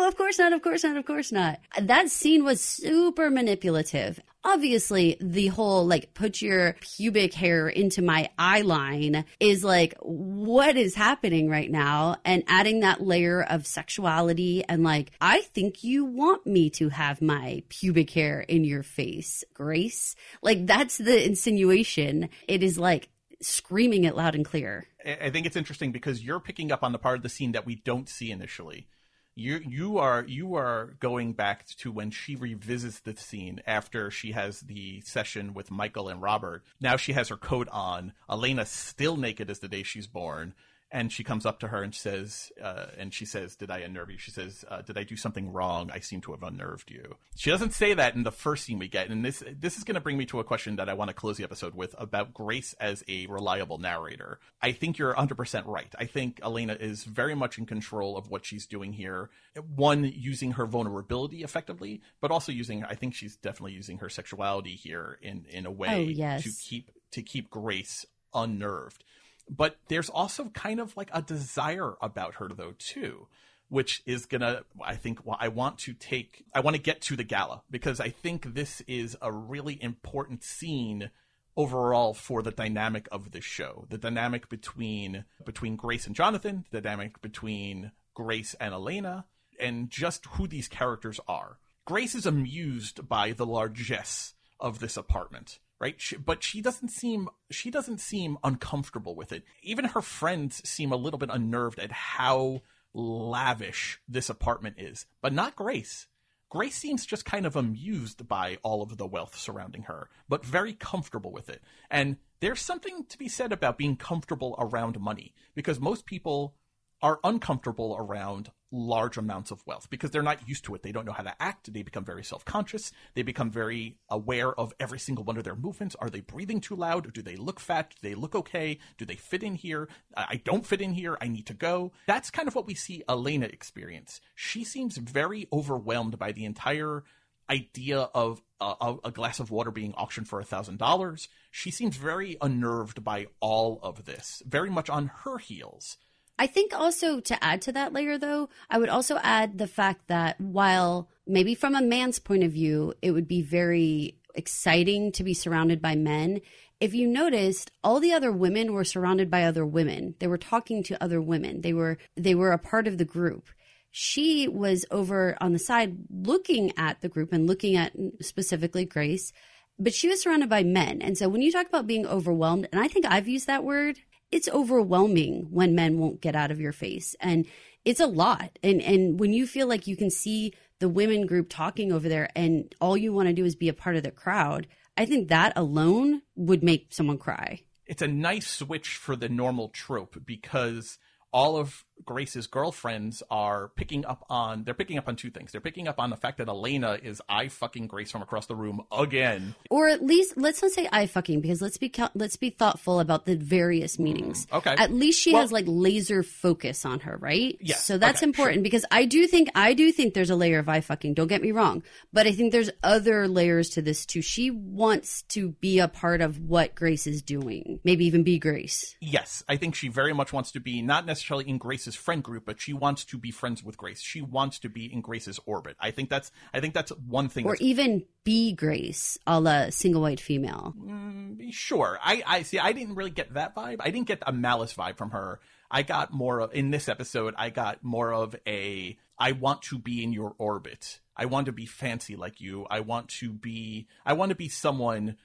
no, of course not, of course not, of course not. That scene was super manipulative. Obviously, the whole like put your pubic hair into my eye line is like, what is happening right now? And adding that layer of sexuality and like, I think you want me to have my pubic hair in your face, Grace. Like, that's the insinuation. It is like, screaming it loud and clear. I think it's interesting because you're picking up on the part of the scene that we don't see initially. You you are you are going back to when she revisits the scene after she has the session with Michael and Robert. Now she has her coat on. Elena still naked as the day she's born and she comes up to her and says, uh, and she says, "Did I unnerve you?" She says, uh, "Did I do something wrong? I seem to have unnerved you." She doesn't say that in the first scene we get, and this this is going to bring me to a question that I want to close the episode with about Grace as a reliable narrator. I think you're 100 percent right. I think Elena is very much in control of what she's doing here. One, using her vulnerability effectively, but also using, I think she's definitely using her sexuality here in in a way oh, yes. to keep to keep Grace unnerved but there's also kind of like a desire about her though too which is gonna i think well, i want to take i want to get to the gala because i think this is a really important scene overall for the dynamic of the show. The dynamic between between grace and jonathan the dynamic between grace and elena and just who these characters are. Grace is amused by the largesse of this apartment right? She, but she doesn't seem she doesn't seem uncomfortable with it. Even her friends seem a little bit unnerved at how lavish this apartment is, but not Grace. Grace seems just kind of amused by all of the wealth surrounding her, but very comfortable with it. And there's something to be said about being comfortable around money because most people are uncomfortable around large amounts of wealth because they're not used to it. They don't know how to act. They become very self conscious. They become very aware of every single one of their movements. Are they breathing too loud? Do they look fat? Do they look okay? Do they fit in here? I don't fit in here. I need to go. That's kind of what we see Elena experience. She seems very overwhelmed by the entire idea of a, a glass of water being auctioned for a thousand dollars. She seems very unnerved by all of this, very much on her heels. I think also to add to that layer, though, I would also add the fact that while maybe from a man's point of view, it would be very exciting to be surrounded by men. If you noticed, all the other women were surrounded by other women. They were talking to other women. They were they were a part of the group. She was over on the side looking at the group and looking at specifically Grace, but she was surrounded by men. And so when you talk about being overwhelmed, and I think I've used that word it's overwhelming when men won't get out of your face. And it's a lot. And and when you feel like you can see the women group talking over there and all you want to do is be a part of the crowd i think that alone would make someone cry. It's a nice switch for the normal trope because all of Grace's girlfriends are picking up on they're picking up on two things. They're picking up on the fact that Elena is I fucking Grace from across the room again. Or at least let's not say I fucking because let's be let's be thoughtful about the various meanings. Mm, okay. At least she well, has like laser focus on her, right? Yes. So that's okay, important sure. because I do think I do think there's a layer of I fucking. Don't get me wrong, but I think there's other layers to this too. She wants to be a part of what Grace is doing. Maybe even be Grace. Yes, I think she very much wants to be not necessarily in Grace's friend group, but she wants to be friends with Grace. She wants to be in Grace's orbit. I think that's I think that's one thing. Or even be Grace, a la single white female. Mm, sure. I I see. I didn't really get that vibe. I didn't get a malice vibe from her. I got more of in this episode. I got more of a I want to be in your orbit. I want to be fancy like you. I want to be. I want to be someone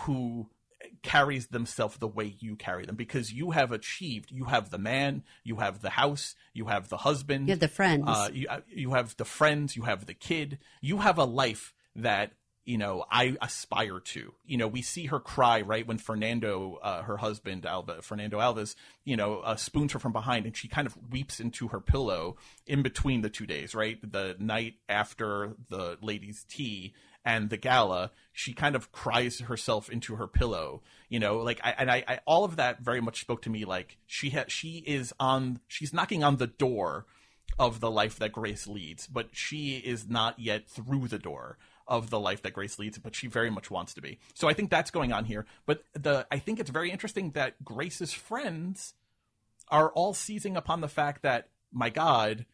who carries themselves the way you carry them. Because you have achieved you have the man you have the house you have the husband You have the friends. uh, you, you have the friends you have the kid. You have a life that you know i aspire to. You know we see her cry right when fernando uh, her husband alba fernando alves you know uh, spoons her from behind and she kind of weeps into her pillow in between the two days right? The night after the ladies tea and the gala, she kind of cries herself into her pillow. You know, like I and I, I all of that very much spoke to me. Like she ha- she is on, she's knocking on the door of the life that Grace leads, but she is not yet through the door. of the life that Grace leads, but she very much wants to be. So I think that's going on here. But the I think it's very interesting that Grace's friends are all seizing upon the fact that my God,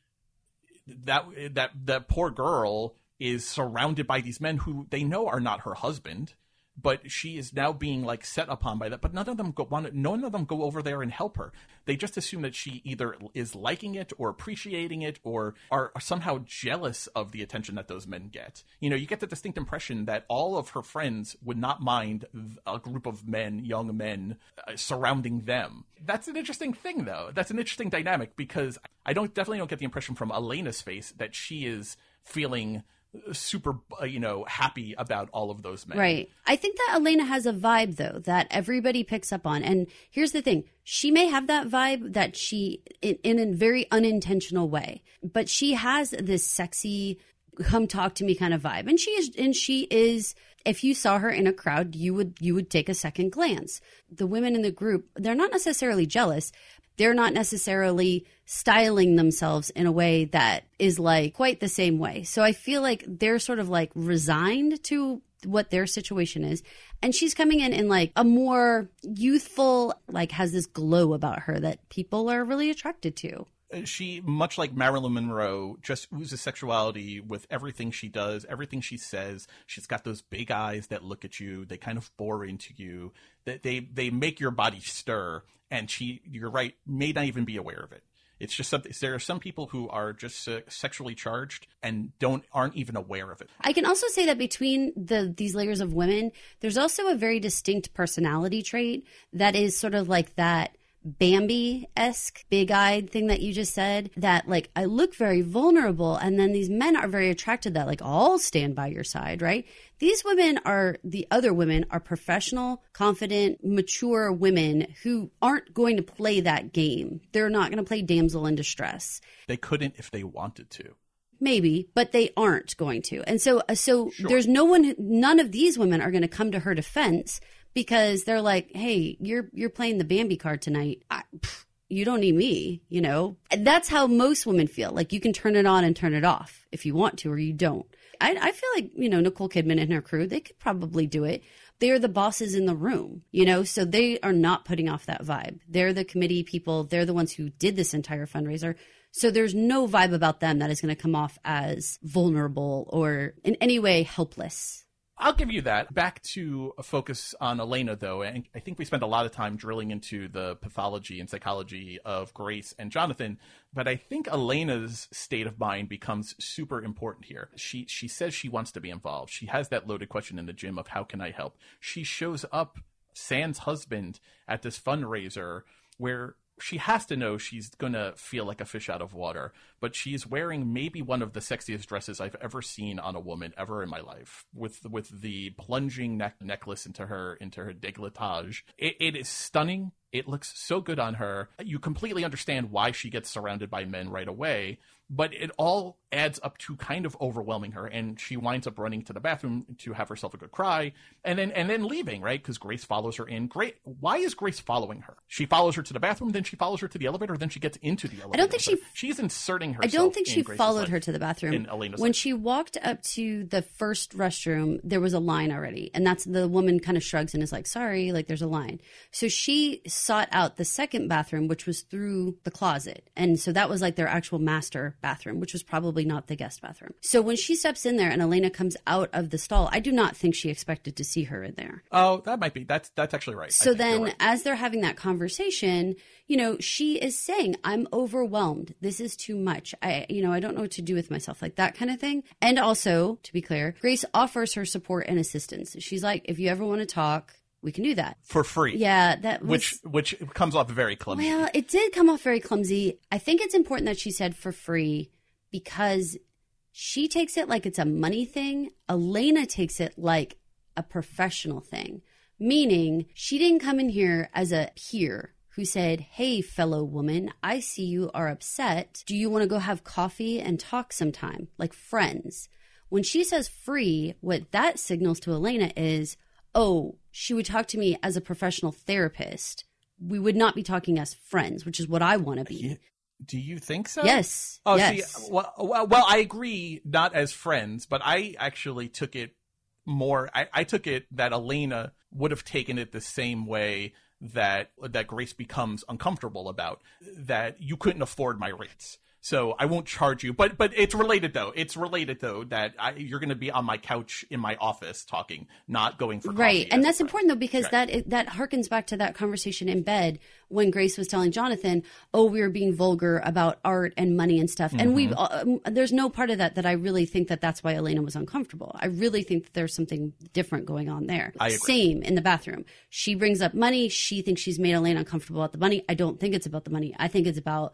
that that that poor girl is surrounded by these men who they know are not her husband but she is now being like set upon by that. But none of them go want none of them go over there and help her. They just assume that she either is liking it or appreciating it or are somehow jealous of the attention that those men get. You know, you get the distinct impression that all of her friends would not mind a group of men, young men, uh, surrounding them. That's an interesting thing, though. That's an interesting dynamic because I don't definitely don't get the impression from Elena's face that she is feeling super uh, you know happy about all of those men. Right. I think that elena has a vibe though that everybody picks up on. And here's the thing. She may have that vibe that she in, in a very unintentional way but she has this sexy come talk to me kind of vibe. And she is and she is if you saw her in a crowd you would you would take a second glance. The women in the group they're not necessarily jealous they're not necessarily styling themselves in a way that is like quite the same way. So I feel like they're sort of like resigned to what their situation is. And she's coming in in like a more youthful, like has this glow about her that people are really attracted to uh, she much like Marilyn Monroe just oozes sexuality with everything she does, everything she says. She's got those big eyes that look at you. They kind of bore into you. That they they make your body stir. And she, you're right, may not even be aware of it. It's just something. There are some people who are just uh, sexually charged and don't aren't even aware of it. I can also say that between the these layers of women, there's also a very distinct personality trait that is sort of like that Bambi esque, big eyed thing that you just said, that like I look very vulnerable, and then these men are very attracted that like I'll stand by your side, right? These women are the other women are professional, confident, mature women who aren't going to play that game. They're not going to play damsel in distress. They couldn't if they wanted to maybe but they aren't going to and so uh, so sure. there's no one none of these women are going to come to her defense because they're like, "Hey, you're you're playing the Bambi card tonight. I, pff, you don't need me, you know." And that's how most women feel. Like you can turn it on and turn it off if you want to, or you don't. I, I feel like you know Nicole Kidman and her crew, they could probably do it. They are the bosses in the room, you know, so they are not putting off that vibe. They're the committee people. They're the ones who did this entire fundraiser. So there's no vibe about them that is going to come off as vulnerable or in any way helpless. I'll give you that. Back to a focus on Elena, though, and I think we spent a lot of time drilling into the pathology and psychology of Grace and Jonathan, but I think Elena's state of mind becomes super important here. She she says she wants to be involved. She has that loaded question in the gym of how can I help. She shows up, sans husband, at this fundraiser where she has to know she's gonna feel like a fish out of water, but she's wearing maybe one of the sexiest dresses I've ever seen on a woman ever in my life, with with the plunging neck necklace into her into her décolletage. It, it is stunning. It looks so good on her. You completely understand why she gets surrounded by men right away, but it all adds up to kind of overwhelming her and she winds up running to the bathroom to have herself a good cry and then and then leaving right? Because grace follows her in. Great why is grace following her? She follows her to the bathroom then she follows her to the elevator then she gets into the elevator i don't think she she's inserting herself i don't think she Grace's followed her to the bathroom. when life. she walked up to the first restroom there was a line already and that's the woman kind of shrugs and is like sorry like there's a line. So she sought out the second bathroom which was through the closet and so that was like their actual master bathroom which was probably not the guest bathroom. So when she steps in there and Elena comes out of the stall, I do not think she expected to see her in there. Oh, that might be. That's that's actually right. So then right. as they're having that conversation, you know, she is saying, "I'm overwhelmed. This is too much. I you know, I don't know what to do with myself." Like that kind of thing. And also, to be clear, Grace offers her support and assistance. She's like, "If you ever want to talk, we can do that for free. Yeah, that was, which which comes off very clumsy. Well, it did come off very clumsy. I think it's important that she said for free because she takes it like it's a money thing. Elena takes it like a professional thing, meaning she didn't come in here as a peer who said, Hey, fellow woman, I see you are upset. Do you want to go have coffee and talk sometime, like friends? When she says free, what that signals to Elena is, Oh, she would talk to me as a professional therapist. We would not be talking as friends, which is what I want to be. Do you think so? Yes. Oh, yes. see, well, well, well, I agree, not as friends, but I actually took it more. I, I took it that Elena would have taken it the same way that that Grace becomes uncomfortable about that you couldn't afford my rates. So I won't charge you, but but it's related though. It's related though that I, you're going to be on my couch in my office talking, not going for right. and that's important though because Right. that that harkens back to that conversation in bed when grace was telling jonathan oh we were being vulgar about art and money and stuff. And we Mm-hmm. uh, there's no part of that that i really think that that's why elena was uncomfortable. I really think that there's something different going on there. Same in the bathroom. She brings up money. She thinks she's made elena uncomfortable about the money. I don't think it's about the money. I think it's about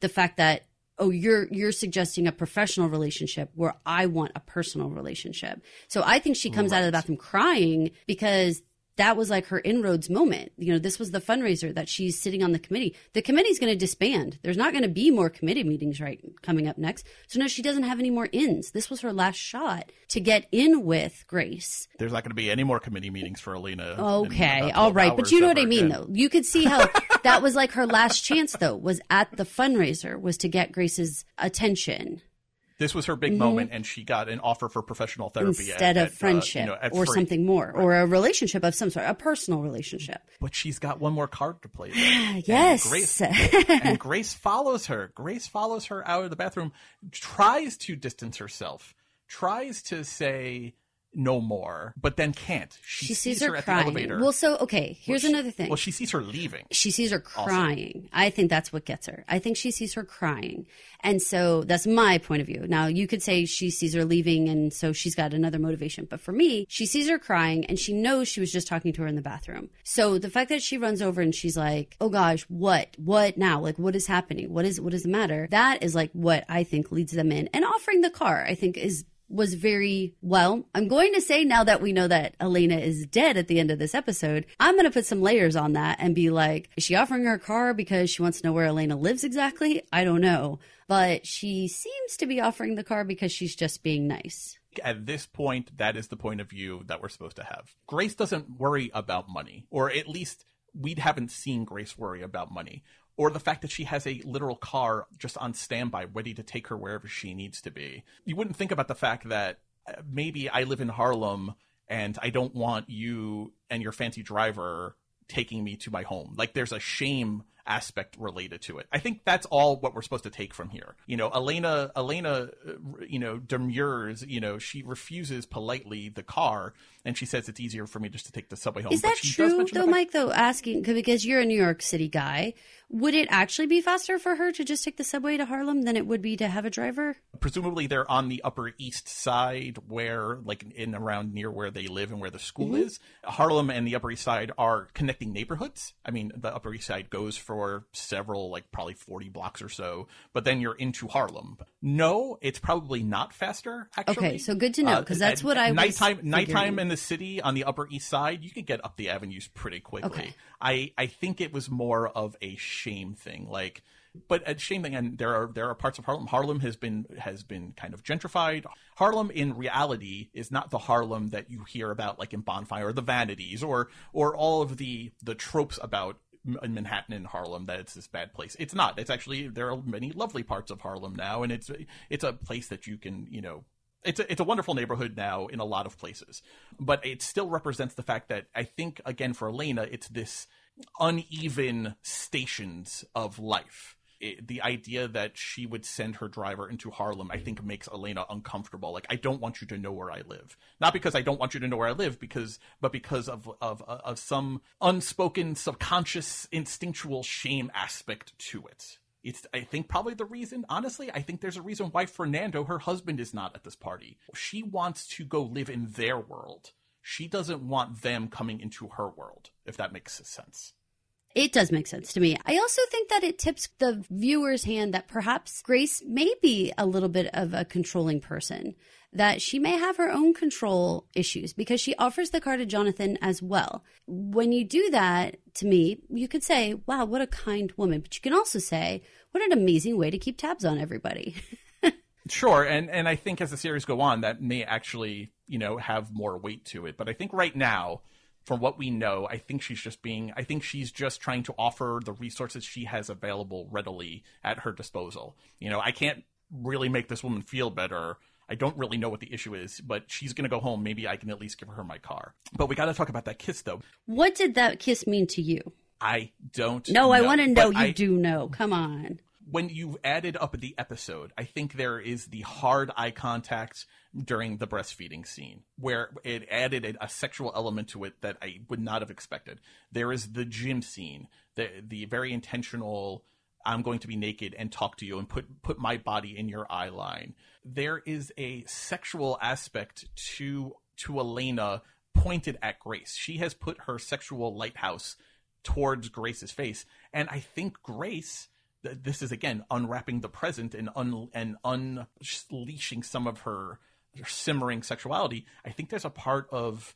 the fact that oh you're you're suggesting a professional relationship where i want a personal relationship. So i think she comes out of the bathroom crying because that was like her inroads moment. You know this was the fundraiser that she's sitting on the committee. The committee's going to disband. There's not going to be more committee meetings right coming up next. So no she doesn't have any more ins. This was her last shot to get in with grace. There's not going to be any more committee meetings for Elena. in Okay, all 12 right, but you know what I mean, again. though. You could see how that was like her last chance, though, was at the fundraiser, was to get Grace's attention This was her big moment, and she got an offer for professional therapy Mm-hmm. instead at- of at, uh, friendship you know, or free. something more, or a relationship of some sort, a personal relationship. But she's got one more card to play. Yes. And Grace, and Grace follows her. Grace follows her out of the bathroom, tries to distance herself, tries to say no more, but then can't. She, She sees her at crying. the elevator. Well, so okay, here's Well, she- another thing. Well, she sees her leaving. she sees her crying. I think that's what gets her. I think she sees her crying. And so that's my point of view. Now, you could say she sees her leaving and so she's got another motivation. But for me, she sees her crying and she knows she was just talking to her in the bathroom. So the fact that she runs over and she's like, "Oh gosh, what? What now? Like what is happening? What is what is the matter?" That is like what I think leads them in. And offering the car, I think is was very well. I'm going to say now that we know that Elena is dead at the end of this episode, I'm going to put some layers on that and be like, is she offering her car because she wants to know where Elena lives exactly? I don't know. But she seems to be offering the car because she's just being nice. At this point, that is the point of view that we're supposed to have. Grace doesn't worry about money, or at least we haven't seen Grace worry about money. Or the fact that she has a literal car just on standby, ready to take her wherever she needs to be. You wouldn't think about the fact that uh, maybe I live in Harlem and I don't want you and your fancy driver taking me to my home. Like there's a shame aspect related to it. I think that's all what we're supposed to take from here. You know, Elena Elena you know demurs, you know, she refuses politely the car and she says it's easier for me just to take the subway home. Is that true, though, fact- Mike? Though asking because you're a New York City guy, would it actually be faster for her to just take the subway to Harlem than it would be to have a driver? presumably they're on the upper east side where like in around near where they live and where the school Mm-hmm. is harlem and the upper east side are connecting neighborhoods i mean the upper east side goes for several like probably 40 blocks or so but then you're into harlem. No it's probably not faster actually. Okay, so good to know, uh, because that's at- what I was nighttime nighttime figuring. in the city on the upper east side you can get up the avenues pretty quickly. Okay. i i think it was more of a shame thing like but a shame thing and there are there are parts of harlem. Harlem has been has been kind of gentrified. Harlem in reality is not the harlem that you hear about like in bonfire or the vanities or or all of the the tropes about in Manhattan and Harlem that it's this bad place. It's not. It's actually there are many lovely parts of Harlem now, and it's it's a place that you can you know it's a, it's a wonderful neighborhood now in a lot of places, but it still represents the fact that I think again for Elena, it's this uneven stations of life. It, the idea that she would send her driver into Harlem, I think, makes Elena uncomfortable. Like, I don't want you to know where I live, not because I don't want you to know where I live, because but because of of of some unspoken, subconscious, instinctual shame aspect to it. It's, I think, probably the reason. Honestly, I think there's a reason why Fernando, her husband, is not at this party. She wants to go live in their world. She doesn't want them coming into her world, if that makes sense. It does make sense to me. I also think that it tips the viewer's hand that perhaps Grace may be a little bit of a controlling person, that she may have her own control issues because she offers the car to Jonathan as well. When you do that, to me, you could say, wow, what a kind woman. But you can also say, what an amazing way to keep tabs on everybody. Sure, and and I think as the series go on, that may actually you know have more weight to it. But I think right now, from what we know, I think she's just being, I think she's just trying to offer the resources she has available readily at her disposal. You know, I can't really make this woman feel better. I don't really know what the issue is, but she's going to go home. Maybe I can at least give her my car. But we got to talk about that kiss, though. What did that kiss mean to you? I don't. No, I want to know. You I- do know. Come on. When you've added up the episode, I think there is the hard eye contact during the breastfeeding scene where it added a, sexual element to it that I would not have expected. There is the gym scene, the the very intentional I'm going to be naked and talk to you and put put my body in your eye line. There is a sexual aspect to to Elena pointed at Grace. She has put her sexual lighthouse towards Grace's face, and I think Grace. Th- This is again unwrapping the present and un and unleashing some of her simmering sexuality. I think there's a part of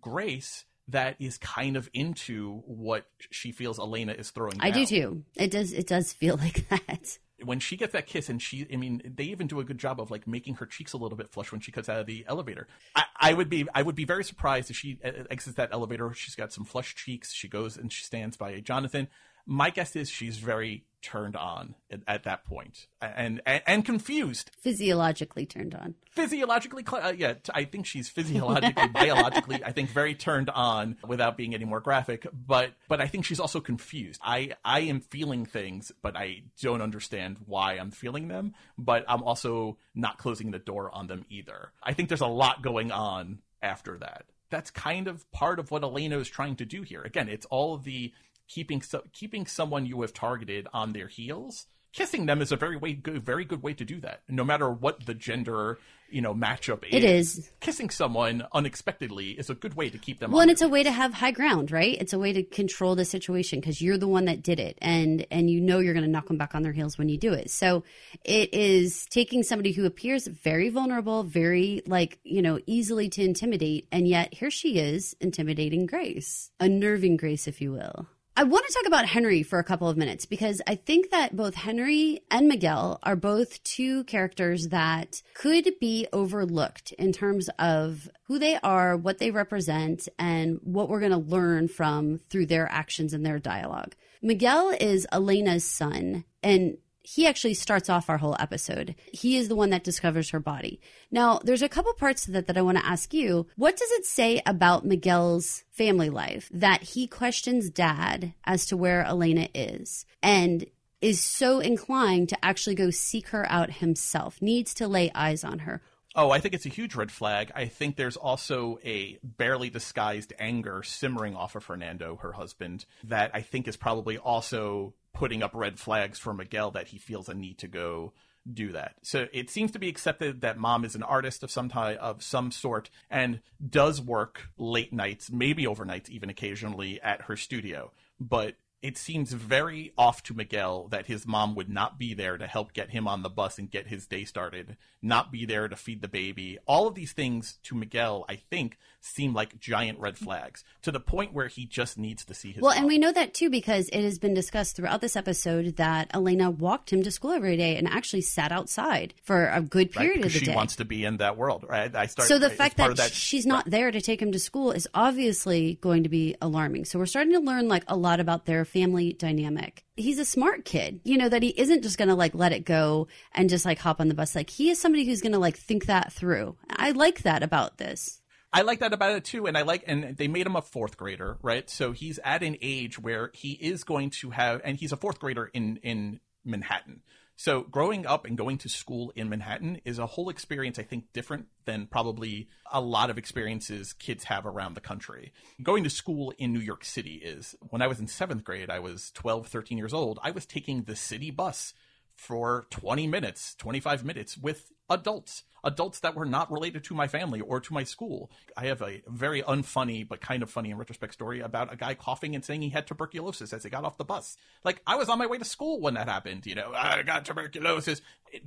Grace that is kind of into what she feels Elena is throwing. I do too. It does. It does feel like that. when she gets that kiss and she i mean they even do a good job of like making her cheeks a little bit flush when she comes out of the elevator i, I would be i would be very surprised if she uh, exits that elevator she's got some flushed cheeks she goes and she stands by jonathan my guess is she's very turned on at, at that point and, and and confused. Physiologically turned on. physiologically uh, yeah t- i think she's physiologically biologically i think very turned on without being any more graphic but but i think she's also confused. I i am feeling things but i don't understand why i'm feeling them but i'm also not closing the door on them either. I think there's a lot going on after that. That's kind of part of what elena is trying to do here. Again it's all of the keeping so, keeping someone you have targeted on their heels kissing them is a very way good very good way to do that no matter what the gender you know matchup is It is. kissing someone unexpectedly is a good way to keep them Well, on and it's a way to have high ground, right? It's a way to control the situation because you're the one that did it, and and you know you're going to knock them back on their heels when you do it. So it is taking somebody who appears very vulnerable, very like you know easily to intimidate, and yet here she is intimidating Grace, unnerving Grace, if you will. I want to talk about Henry for a couple of minutes because I think that both Henry and Miguel are both two characters that could be overlooked in terms of who they are, what they represent, and what we're going to learn from through their actions and their dialogue. Miguel is Elena's son, and he actually starts off our whole episode. He is the one that discovers her body. Now, there's a couple parts to that that I want to ask you. What does it say about Miguel's family life that he questions dad as to where Elena is and is so inclined to actually go seek her out himself, needs to lay eyes on her? Oh, I think it's a huge red flag. I think there's also a barely disguised anger simmering off of Fernando, her husband, that I think is probably also putting up red flags for Miguel that he feels a need to go do that. So it seems to be accepted that mom is an artist of some type of some sort and does work late nights, maybe overnights even occasionally at her studio. But it seems very off to Miguel that his mom would not be there to help get him on the bus and get his day started, not be there to feed the baby. All of these things to Miguel, I think, seem like giant red flags to the point where he just needs to see his Well, mom. and we know that too because it has been discussed throughout this episode that Elena walked him to school every day and actually sat outside for a good period Because of the she day. wants to be in that world, right? I start so the fact that, that she's not there to take him to school is obviously going to be alarming. So we're starting to learn like a lot about their family dynamic. He's a smart kid, you know, that he isn't just going to like let it go and just like hop on the bus. Like he is somebody who's going to like think that through. I like that about this. I like that about it too, and I like, and they made him a fourth grader, right? So he's at an age where he is going to have, and he's a fourth grader in in Manhattan. So growing up and going to school in Manhattan is a whole experience, I think, different than probably a lot of experiences kids have around the country. Going to school in New York City is, when I was in seventh grade, I was 12, 13 years old. I was taking the city bus for 20 minutes, 25 minutes with adults, adults that were not related to my family or to my school. I have a very unfunny, but kind of funny in retrospect story about a guy coughing and saying he had tuberculosis as he got off the bus. Like, I was on my way to school when that happened, you know, I got tuberculosis.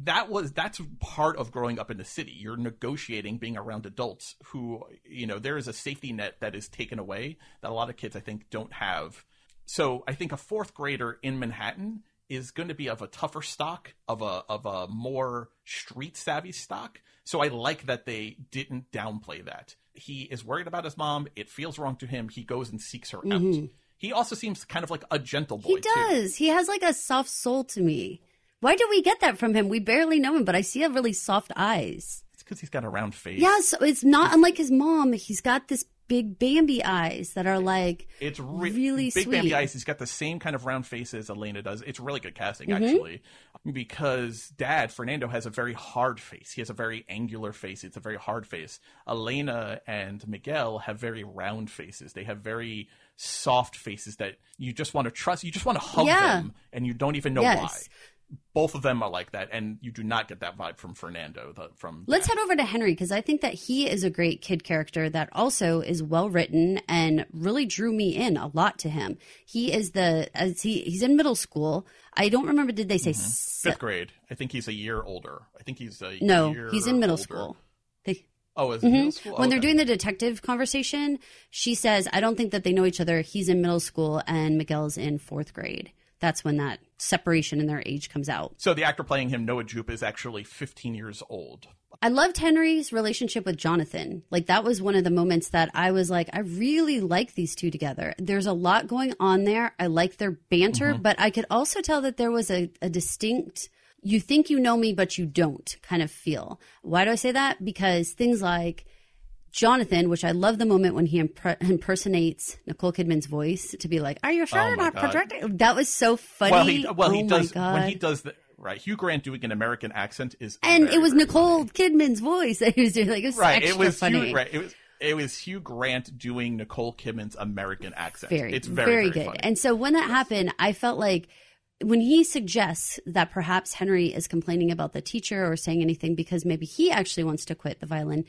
That was, that's part of growing up in the city. You're negotiating being around adults who, you know, there is a safety net that is taken away that a lot of kids, I think, don't have. So I think a fourth grader in Manhattan is going to be of a tougher stock, of a of a more street savvy stock. So I like that they didn't downplay that. He is worried about his mom. It feels wrong to him. He goes and seeks her Mhm. out. He also seems kind of like a gentle boy. He too. does. He has like a soft soul to me. Why do we get that from him? We barely know him, but I see a really soft eyes. It's because he's got a round face. Yeah, so it's not unlike his mom. He's got this big Bambi eyes that are like It's re- really big sweet. Bambi eyes. He's got the same kind of round face as Elena does. It's really good casting, Mm-hmm. actually, because Dad Fernando has a very hard face. He has a very angular face. It's a very hard face. Elena and Miguel have very round faces. They have very soft faces that you just want to trust. You just want to hug Yeah. them, and you don't even know Yes. why. Both of them are like that, and you do not get that vibe from Fernando. The, from Let's Dad. head over to Henry because I think that he is a great kid character that also is well written and really drew me in a lot to him. He is the as he he's in middle school. I don't remember. Did they say se- fifth grade. I think he's a year older. I think he's a no? He's in middle older. school. They, Oh, is it middle school? Mm-hmm. when they're Okay. doing the detective conversation, she says, "I don't think that they know each other. He's in middle school and Miguel's in fourth grade." That's when that separation in their age comes out. So the actor playing him, Noah Jupe, is actually 15 years old. I loved Henry's relationship with Jonathan. Like that was one of the moments that I was like, I really like these two together. There's a lot going on there. I like their banter, mm-hmm. but I could also tell that there was a, a distinct you think you know me, but you don't kind of feel. Why do I say that? Because things like Jonathan, which I love the moment when he impre- impersonates Nicole Kidman's voice to be like, "Are you sure Oh you're not God. projecting?" That was so funny. Well, he well oh he does God. when he does the right. Hugh Grant doing an American accent is and very, it was Nicole funny. Kidman's voice that he was doing. Like it was Right. extra It was funny. Hugh. Right. It was. It was Hugh Grant doing Nicole Kidman's American accent. very, it's very, very, good. funny. And so when that happened, I felt like when he suggests that perhaps Henry is complaining about the teacher or saying anything because maybe he actually wants to quit the violin,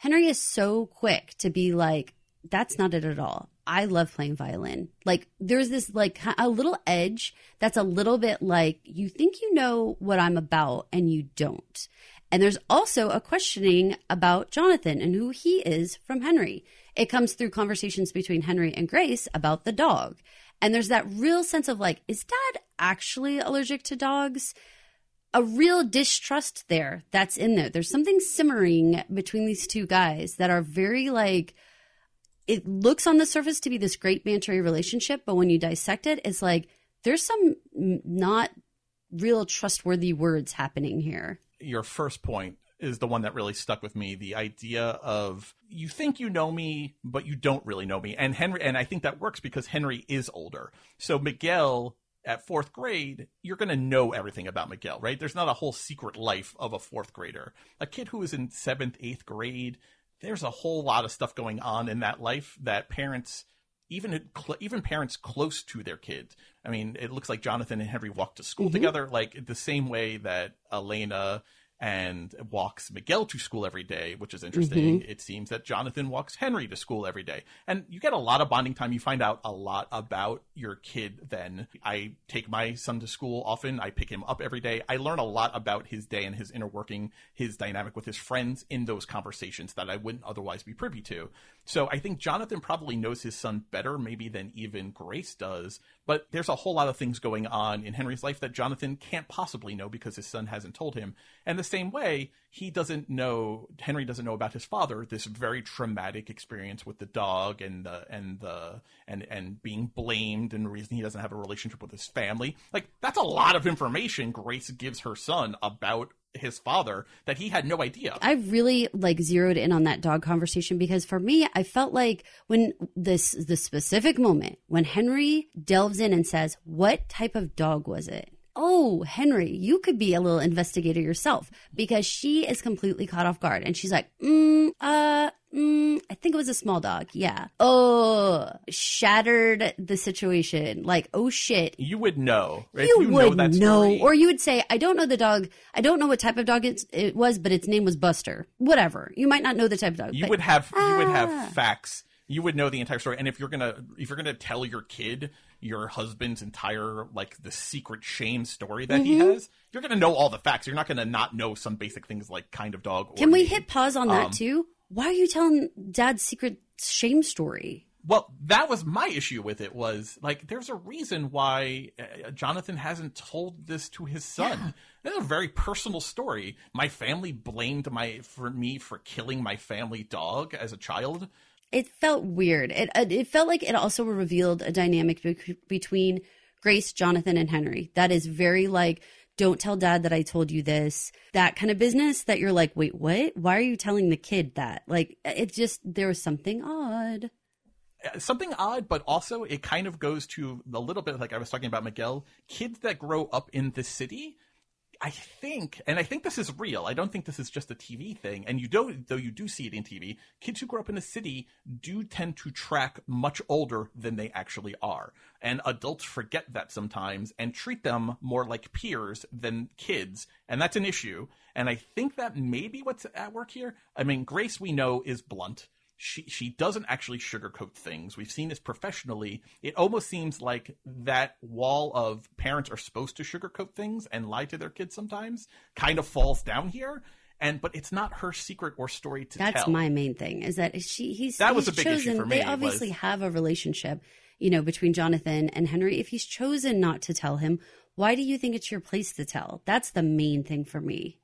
Henry is so quick to be like, that's not it at all. I love playing violin. Like there's this like a little edge that's a little bit like you think you know what I'm about and you don't. And there's also a questioning about Jonathan and who he is from Henry. It comes through conversations between Henry and Grace about the dog. And there's that real sense of like, is dad actually allergic to dogs? A real distrust there that's in there. There's something simmering between these two guys that are very like, it looks on the surface to be this great bantery relationship, but when you dissect it, it's like there's some not real trustworthy words happening here. your first point is the one that really stuck with me the idea of you think you know me but you don't really know me and henry and i think that works because henry is older so miguel at fourth grade you're going to know everything about miguel right? There's not a whole secret life of a fourth grader. A kid who is in seventh eighth grade there's a whole lot of stuff going on in that life that parents even cl- even parents close to their kids. I mean, it looks like Jonathan and Henry walk to school mm-hmm. together, like the same way that Elena and walks Miguel to school every day, which is interesting. Mm-hmm. It seems that Jonathan walks Henry to school every day. And you get a lot of bonding time. You find out a lot about your kid then. I take my son to school often. I pick him up every day. I learn a lot about his day and his inner working, his dynamic with his friends in those conversations that I wouldn't otherwise be privy to. So I think Jonathan probably knows his son better, maybe than even Grace does. But there's a whole lot of things going on in Henry's life that Jonathan can't possibly know because his son hasn't told him. And the same way, he doesn't know Henry doesn't know about his father, this very traumatic experience with the dog and the and the and and being blamed and the reason he doesn't have a relationship with his family. Like that's a lot of information Grace gives her son about his father that he had no idea. I really like zeroed in on that dog conversation because for me, I felt like when this the specific moment when Henry delves in and says, "What type of dog was it?" Oh, Henry, you could be a little investigator yourself because she is completely caught off guard and she's like, mm, uh, mm, I think it was a small dog. Yeah. Oh, shattered the situation. Like, oh shit, you would know. If you, you would know that know, story, or you would say, "I don't know the dog. I don't know what type of dog it's, it was, but its name was Buster." Whatever. You might not know the type of dog. you but- would have you would Ah. have facts you would know the entire story and if you're gonna if you're gonna tell your kid your husband's entire like the secret shame story that he Mm-hmm. has you're gonna know all the facts you're not gonna not know some basic things like kind of dog or Can we name. hit pause on that Um, too? Why are you telling Dad's secret shame story? Well, that was my issue with it. Was like, there's a reason why uh, Jonathan hasn't told this to his son. It's a very personal story. My family blamed my for me for killing my family dog as a child. It felt weird. It uh, it felt like it also revealed a dynamic be- between Grace, Jonathan, and Henry. That is very like don't tell dad that I told you this. That kind of business that you're like, wait, what? Why are you telling the kid that? Like, uh, it just, there was something odd. Uh, something odd, but also it kind of goes to a little bit like I was talking about Miguel. Kids that grow up in the city, I think, and I think this is real. I don't think this is just a TV thing. And you don't, though you do see it in TV. Kids who grow up in the city do tend to track much older than they actually are, and adults forget that sometimes and treat them more like peers than kids, and that's an issue. And I think that may be what's at work here. I mean, Grace we know is blunt she she doesn't actually sugarcoat things. We've seen this professionally. It almost seems like that wall of parents are supposed to sugarcoat things and lie to their kids sometimes kind of falls down here. And but it's not her secret or story to That's tell. That's my main thing is that she he's That was he's a big issue for me, They obviously was- have a relationship, you know, between Jonathan and Henry. If he's chosen not to tell him, why do you think it's your place to tell? That's the main thing for me.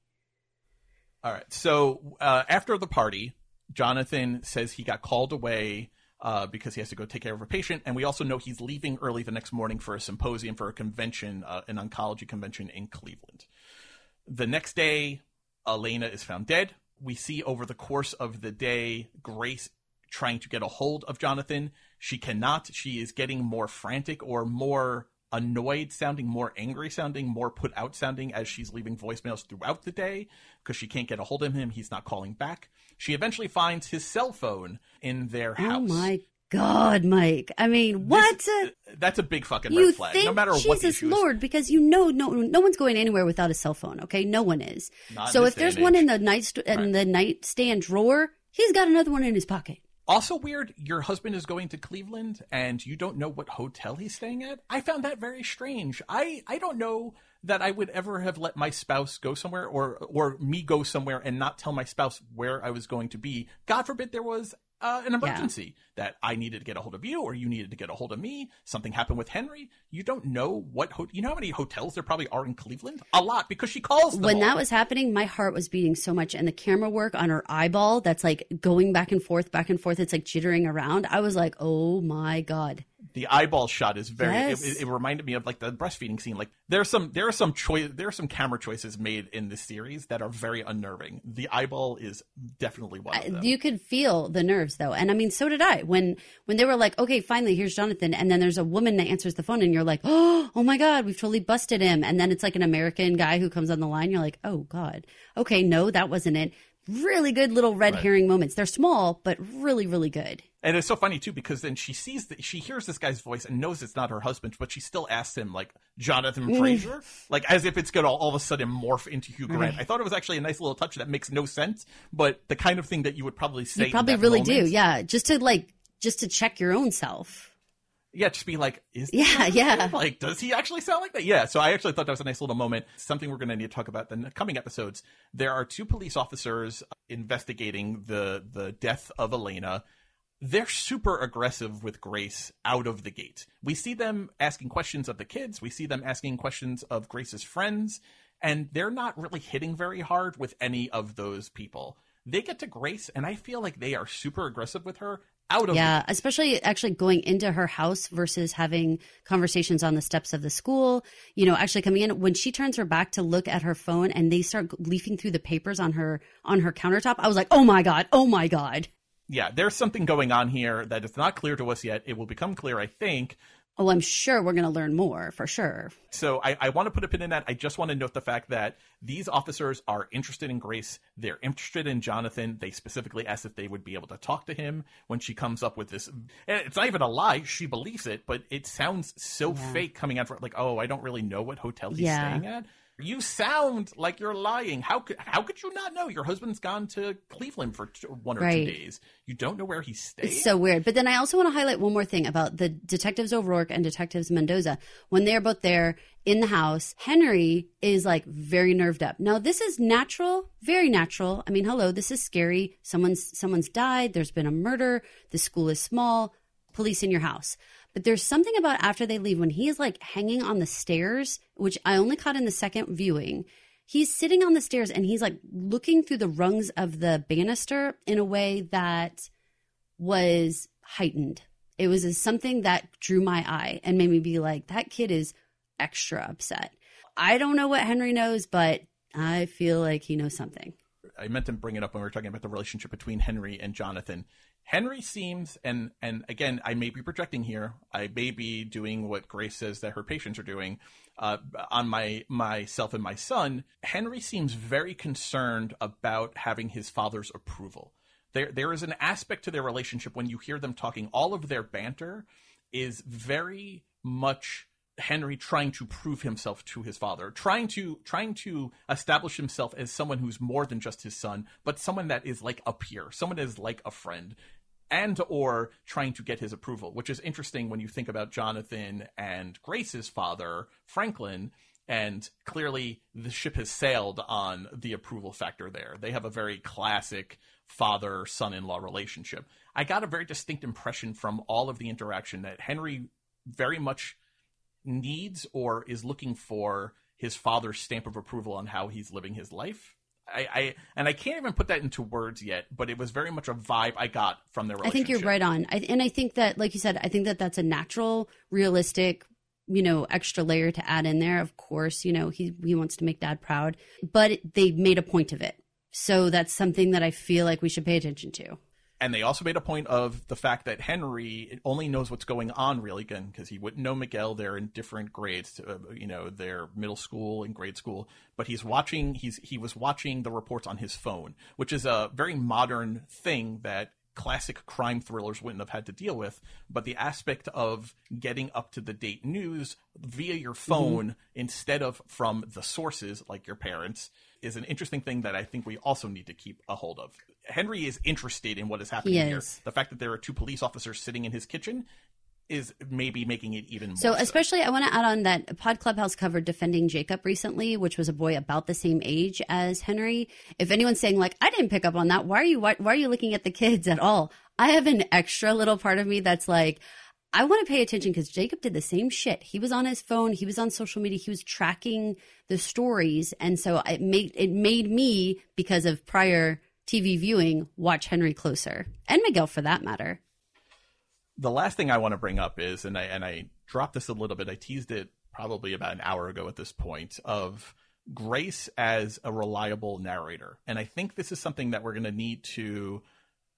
All right. So uh, after the party, Jonathan says he got called away uh, because he has to go take care of a patient, and we also know he's leaving early the next morning for a symposium for a convention, uh, an oncology convention in Cleveland. The next day, Elena is found dead. We see over the course of the day Grace trying to get a hold of Jonathan. She cannot. She is getting more frantic or more annoyed sounding, more angry sounding, more put out sounding as she's leaving voicemails throughout the day because she can't get a hold of him. He's not calling back. She eventually finds his cell phone in their oh house. Oh my god, Mike! I mean, what? That's a big fucking you red flag. think no matter what the Jesus. Lord, because you know no no one's going anywhere without a cell phone. Okay, no one is. Not so if there's one in the night in the nightstand drawer, he's got another one in his pocket. Also weird, your husband is going to Cleveland and you don't know what hotel he's staying at. I found that very strange. I, I don't know that I would ever have let my spouse go somewhere or or me go somewhere and not tell my spouse where I was going to be. God forbid there was uh, an emergency that I needed to get a hold of you or you needed to get a hold of me. Something happened with Henry. You don't know what ho- you know how many hotels there probably are in Cleveland? A lot because she calls them when all. that was happening, my heart was beating so much, and the camera work on her eyeball that's like going back and forth, back and forth. It's like jittering around. I was like, oh my god. The eyeball shot is very Yes. it, it reminded me of like the breastfeeding scene like there's some there are some choice there are some camera choices made in this series that are very unnerving the eyeball is definitely one of them You could feel the nerves though, and I mean, so did I when when they were like, okay, finally, here's Jonathan, and then there's a woman that answers the phone, and you're like, oh, oh my god, we've totally busted him, and then it's like an American guy who comes on the line, you're like, oh god, okay, no, that wasn't it. Really good little red herring moments. They're small, but really, really good. And it's so funny too because then she sees that she hears this guy's voice and knows it's not her husband but she still asks him like jonathan Mm. fraser like as if it's gonna all of a sudden morph into hugh grant i thought it was actually a nice little touch that makes no sense but the kind of thing that you would probably say You probably really moment. do, yeah, just to like, just to check your own self. Yeah, just be like, is Yeah, yeah. Like, does he actually sound like that? Yeah. So I actually thought that was a nice little moment. Something we're going to need to talk about in the coming episodes. There are two police officers investigating the the death of Elena. They're super aggressive with Grace out of the gate. We see them asking questions of the kids. We see them asking questions of Grace's friends, and they're not really hitting very hard with any of those people. They get to Grace, and I feel like they are super aggressive with her out of Yeah, especially actually going into her house versus having conversations on the steps of the school. You know, actually coming in when she turns her back to look at her phone and they start leafing through the papers on her on her countertop. I was like, "Oh my god. Oh my god." Yeah, there's something going on here that is not clear to us yet. It will become clear, I think. Oh, I'm sure we're going to learn more for sure. So I, I want to put a pin in that. I just want to note the fact that these officers are interested in Grace. They're interested in Jonathan. They specifically asked if they would be able to talk to him when she comes up with this. And it's not even a lie. She believes it, but it sounds so fake coming out from like, oh, I don't really know what hotel he's Yeah. staying at. You sound like you're lying. How could how could you not know? Your husband's gone to Cleveland for t- one or Right. two days. You don't know where he's staying. It's so weird. But then I also want to highlight one more thing about the detectives O'Rourke and detectives Mendoza. When they're both there in the house, Henry is like very nerved up. Now this is natural, very natural. I mean, hello, this is scary. Someone's someone's died. There's been a murder. The school is small. police in your house. But there's something about after they leave when he is like hanging on the stairs, which I only caught in the second viewing. He's sitting on the stairs and he's like looking through the rungs of the banister in a way that was heightened. It was something that drew my eye and made me be like, that kid is extra upset. I don't know what Henry knows, but I feel like he knows something. I meant to bring it up when we were talking about the relationship between Henry and Jonathan. Henry seems, and and again, I may be projecting here. I may be doing what Grace says that her patients are doing uh, on my myself and my son. Henry seems very concerned about having his father's approval. There, there is an aspect to their relationship when you hear them talking. All of their banter is very much Henry trying to prove himself to his father, trying to trying to establish himself as someone who's more than just his son, but someone that is like a peer, someone that is like a friend, and or trying to get his approval, which is interesting when you think about Jonathan and Grace's father, Franklin, and clearly the ship has sailed on the approval factor there. They have a very classic father son in law relationship. I got a very distinct impression from all of the interaction that Henry very much needs or is looking for his father's stamp of approval on how he's living his life. I, I and I can't even put that into words yet, but it was very much a vibe I got from their I think you're right on. I, and I think that, like you said, I think that that's a natural, realistic, you know, extra layer to add in there. Of course, you know, he he wants to make dad proud, but they made a point of it. So that's something that I feel like we should pay attention to and they also made a point of the fact that Henry only knows what's going on really good because he wouldn't know Miguel. They're in different grades, uh, you know, they're middle school and grade school. But he's watching. He's he was watching the reports on his phone, which is a very modern thing that classic crime thrillers wouldn't have had to deal with. But the aspect of getting up to the date news via your phone mm-hmm. instead of from the sources like your parents is an interesting thing that I think we also need to keep a hold of. Henry is interested in what is happening here. The fact that there are two police officers sitting in his kitchen is maybe making it even more. So, so. especially, I want to add on that Pod Clubhouse covered Defending Jacob recently, which was a boy about the same age as Henry. If anyone's saying like, I didn't pick up on that, why are you why, why are you looking at the kids at all? I have an extra little part of me that's like, I want to pay attention because Jacob did the same shit. He was on his phone, he was on social media, he was tracking the stories, and so it made it made me because of prior TV viewing watch Henry closer and Miguel for that matter. The last thing I want to bring up is, and I and I dropped this a little bit. I teased it probably about an hour ago at this point of Grace as a reliable narrator, and I think this is something that we're going to need to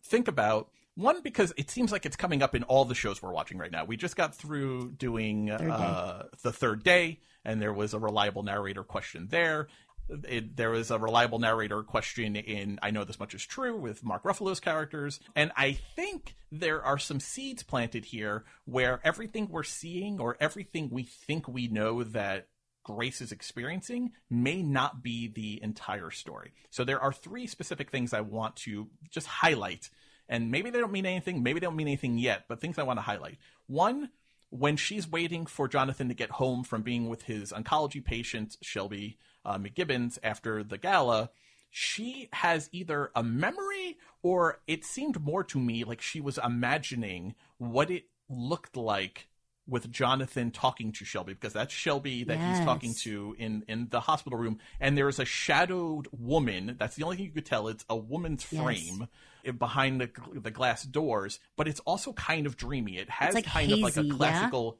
think about one because it seems like it's coming up in all the shows we're watching right now. We just got through doing uh, the third day, and there was a reliable narrator question there. It, there was a reliable narrator question in I Know This Much Is True with Mark Ruffalo's characters. And I think there are some seeds planted here where everything we're seeing or everything we think we know that Grace is experiencing may not be the entire story. So there are three specific things I want to just highlight and maybe they don't mean anything, maybe they don't mean anything yet, but things I want to highlight. One, when she's waiting for Jonathan to get home from being with his oncology patient, Shelby uh, McGibbons, after the gala, she has either a memory or it seemed more to me like she was imagining what it looked like with Jonathan talking to Shelby because that's Shelby that yes. he's talking to in in the hospital room and there is a shadowed woman that's the only thing you could tell it's a woman's frame yes. behind the the glass doors but it's also kind of dreamy it has like kind hazy, of like a classical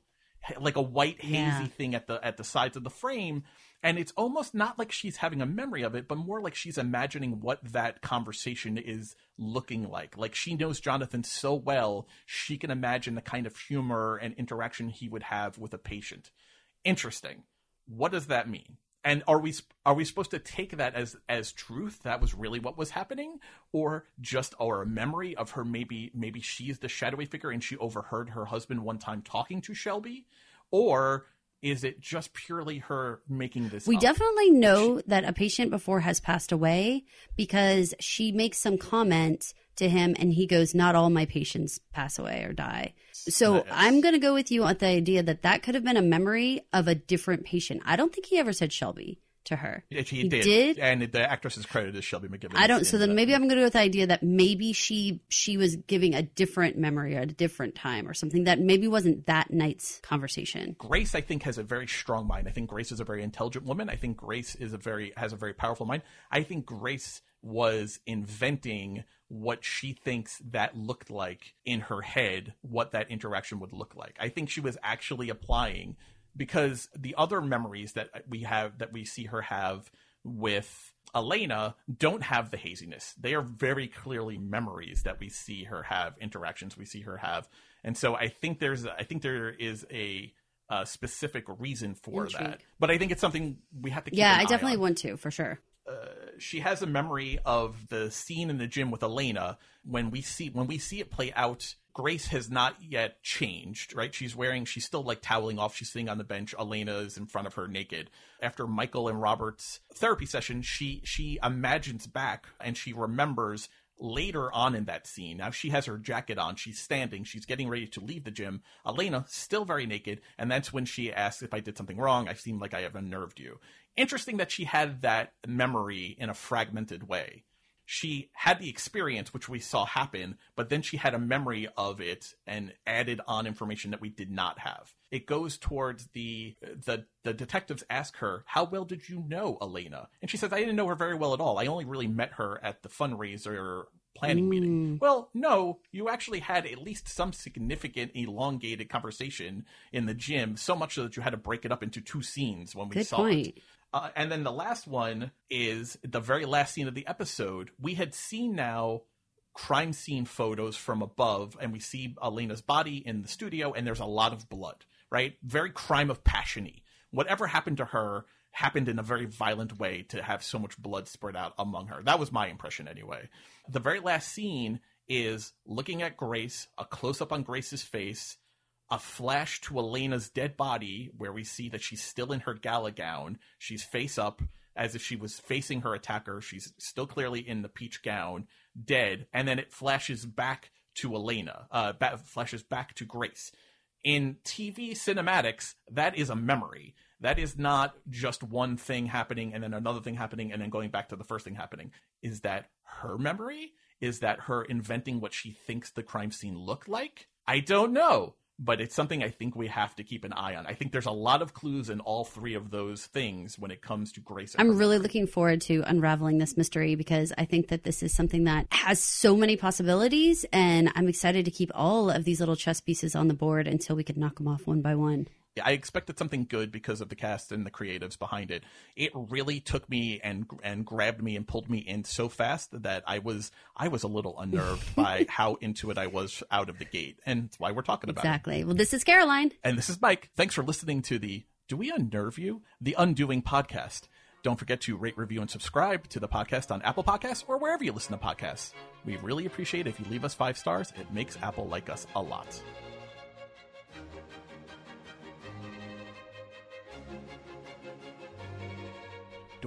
yeah? like a white hazy yeah. thing at the at the sides of the frame and it's almost not like she's having a memory of it, but more like she's imagining what that conversation is looking like. Like she knows Jonathan so well, she can imagine the kind of humor and interaction he would have with a patient. Interesting. What does that mean? And are we are we supposed to take that as as truth? That was really what was happening, or just our memory of her? Maybe maybe she's the shadowy figure and she overheard her husband one time talking to Shelby, or is it just purely her making this we up? definitely know that a patient before has passed away because she makes some comment to him and he goes not all my patients pass away or die. So i'm going to go with you on the idea that that could have been a memory of a different patient. I don't think he ever said shelby to her. Yeah, He, He did. did? and the actress is credited as Shelby McGibbon. I don't. So then maybe I'm going to go with the idea that maybe she she was giving a different memory at a different time or something that maybe wasn't that night's conversation. Grace, I think, has a very strong mind. I think Grace is a very intelligent woman. I think Grace is a very has a very powerful mind. I think Grace was inventing what she thinks that looked like in her head, what that interaction would look like. I think she was actually applying because the other memories that we have that we see her have with Elena don't have the haziness. They are very clearly memories that we see her have, interactions we see her have. And so I think there's I think there is a uh, specific reason for Intrigue. that. But I think it's something we have to keep Yeah, I definitely on want to for sure. she has a memory of the scene in the gym with Elena when we see when we see it play out Grace has not yet changed, right? She's wearing she's still like toweling off, she's sitting on the bench, Elena is in front of her naked. After Michael and Robert's therapy session, she she imagines back and she remembers later on in that scene. Now she has her jacket on, she's standing, she's getting ready to leave the gym. Elena still very naked, and that's when she asks if I did something wrong. I seem like I have unnerved you. Interesting that she had that memory in a fragmented way. She had the experience, which we saw happen, but then she had a memory of it and added on information that we did not have. It goes towards the the the detectives ask her, "How well did you know Elena?" And she says, "I didn't know her very well at all. I only really met her at the fundraiser planning hmm. meeting." Well, no, you actually had at least some significant elongated conversation in the gym, so much so that you had to break it up into two scenes when we Good saw point. it. Uh, and then the last one is the very last scene of the episode. We had seen now crime scene photos from above, and we see Elena's body in the studio, and there's a lot of blood, right? Very crime of passiony. Whatever happened to her happened in a very violent way to have so much blood spread out among her. That was my impression anyway. The very last scene is looking at Grace, a close up on Grace's face, a flash to Elena's dead body where we see that she's still in her gala gown. She's face up as if she was facing her attacker. She's still clearly in the peach gown, dead. And then it flashes back to Elena, uh, ba- flashes back to Grace. In TV cinematics, that is a memory. That is not just one thing happening and then another thing happening and then going back to the first thing happening. Is that her memory? Is that her inventing what she thinks the crime scene looked like? I don't know but it's something I think we have to keep an eye on. I think there's a lot of clues in all three of those things when it comes to Grace. and I'm really memory. looking forward to unraveling this mystery because I think that this is something that has so many possibilities, and I'm excited to keep all of these little chess pieces on the board until we could knock them off one by one. I expected something good because of the cast and the creatives behind it. It really took me and and grabbed me and pulled me in so fast that I was I was a little unnerved by how into it I was out of the gate, and that's why we're talking about it. Exactly. Well, this is Caroline. And this is Mike. Thanks for listening to the Do We Unnerve You? The Undoing podcast. Don't forget to rate, review, and subscribe to the podcast on Apple Podcasts or wherever you listen to podcasts. We really appreciate it if you leave us five stars. It makes Apple like us a lot.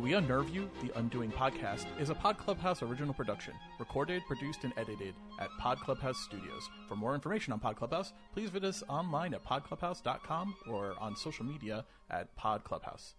Do We Unnerve You? The Undoing Podcast is a Pod Clubhouse original production, recorded, produced, and edited at Pod Clubhouse Studios. For more information on Pod Clubhouse, please visit us online at podclubhouse.com or on social media at Pod Clubhouse.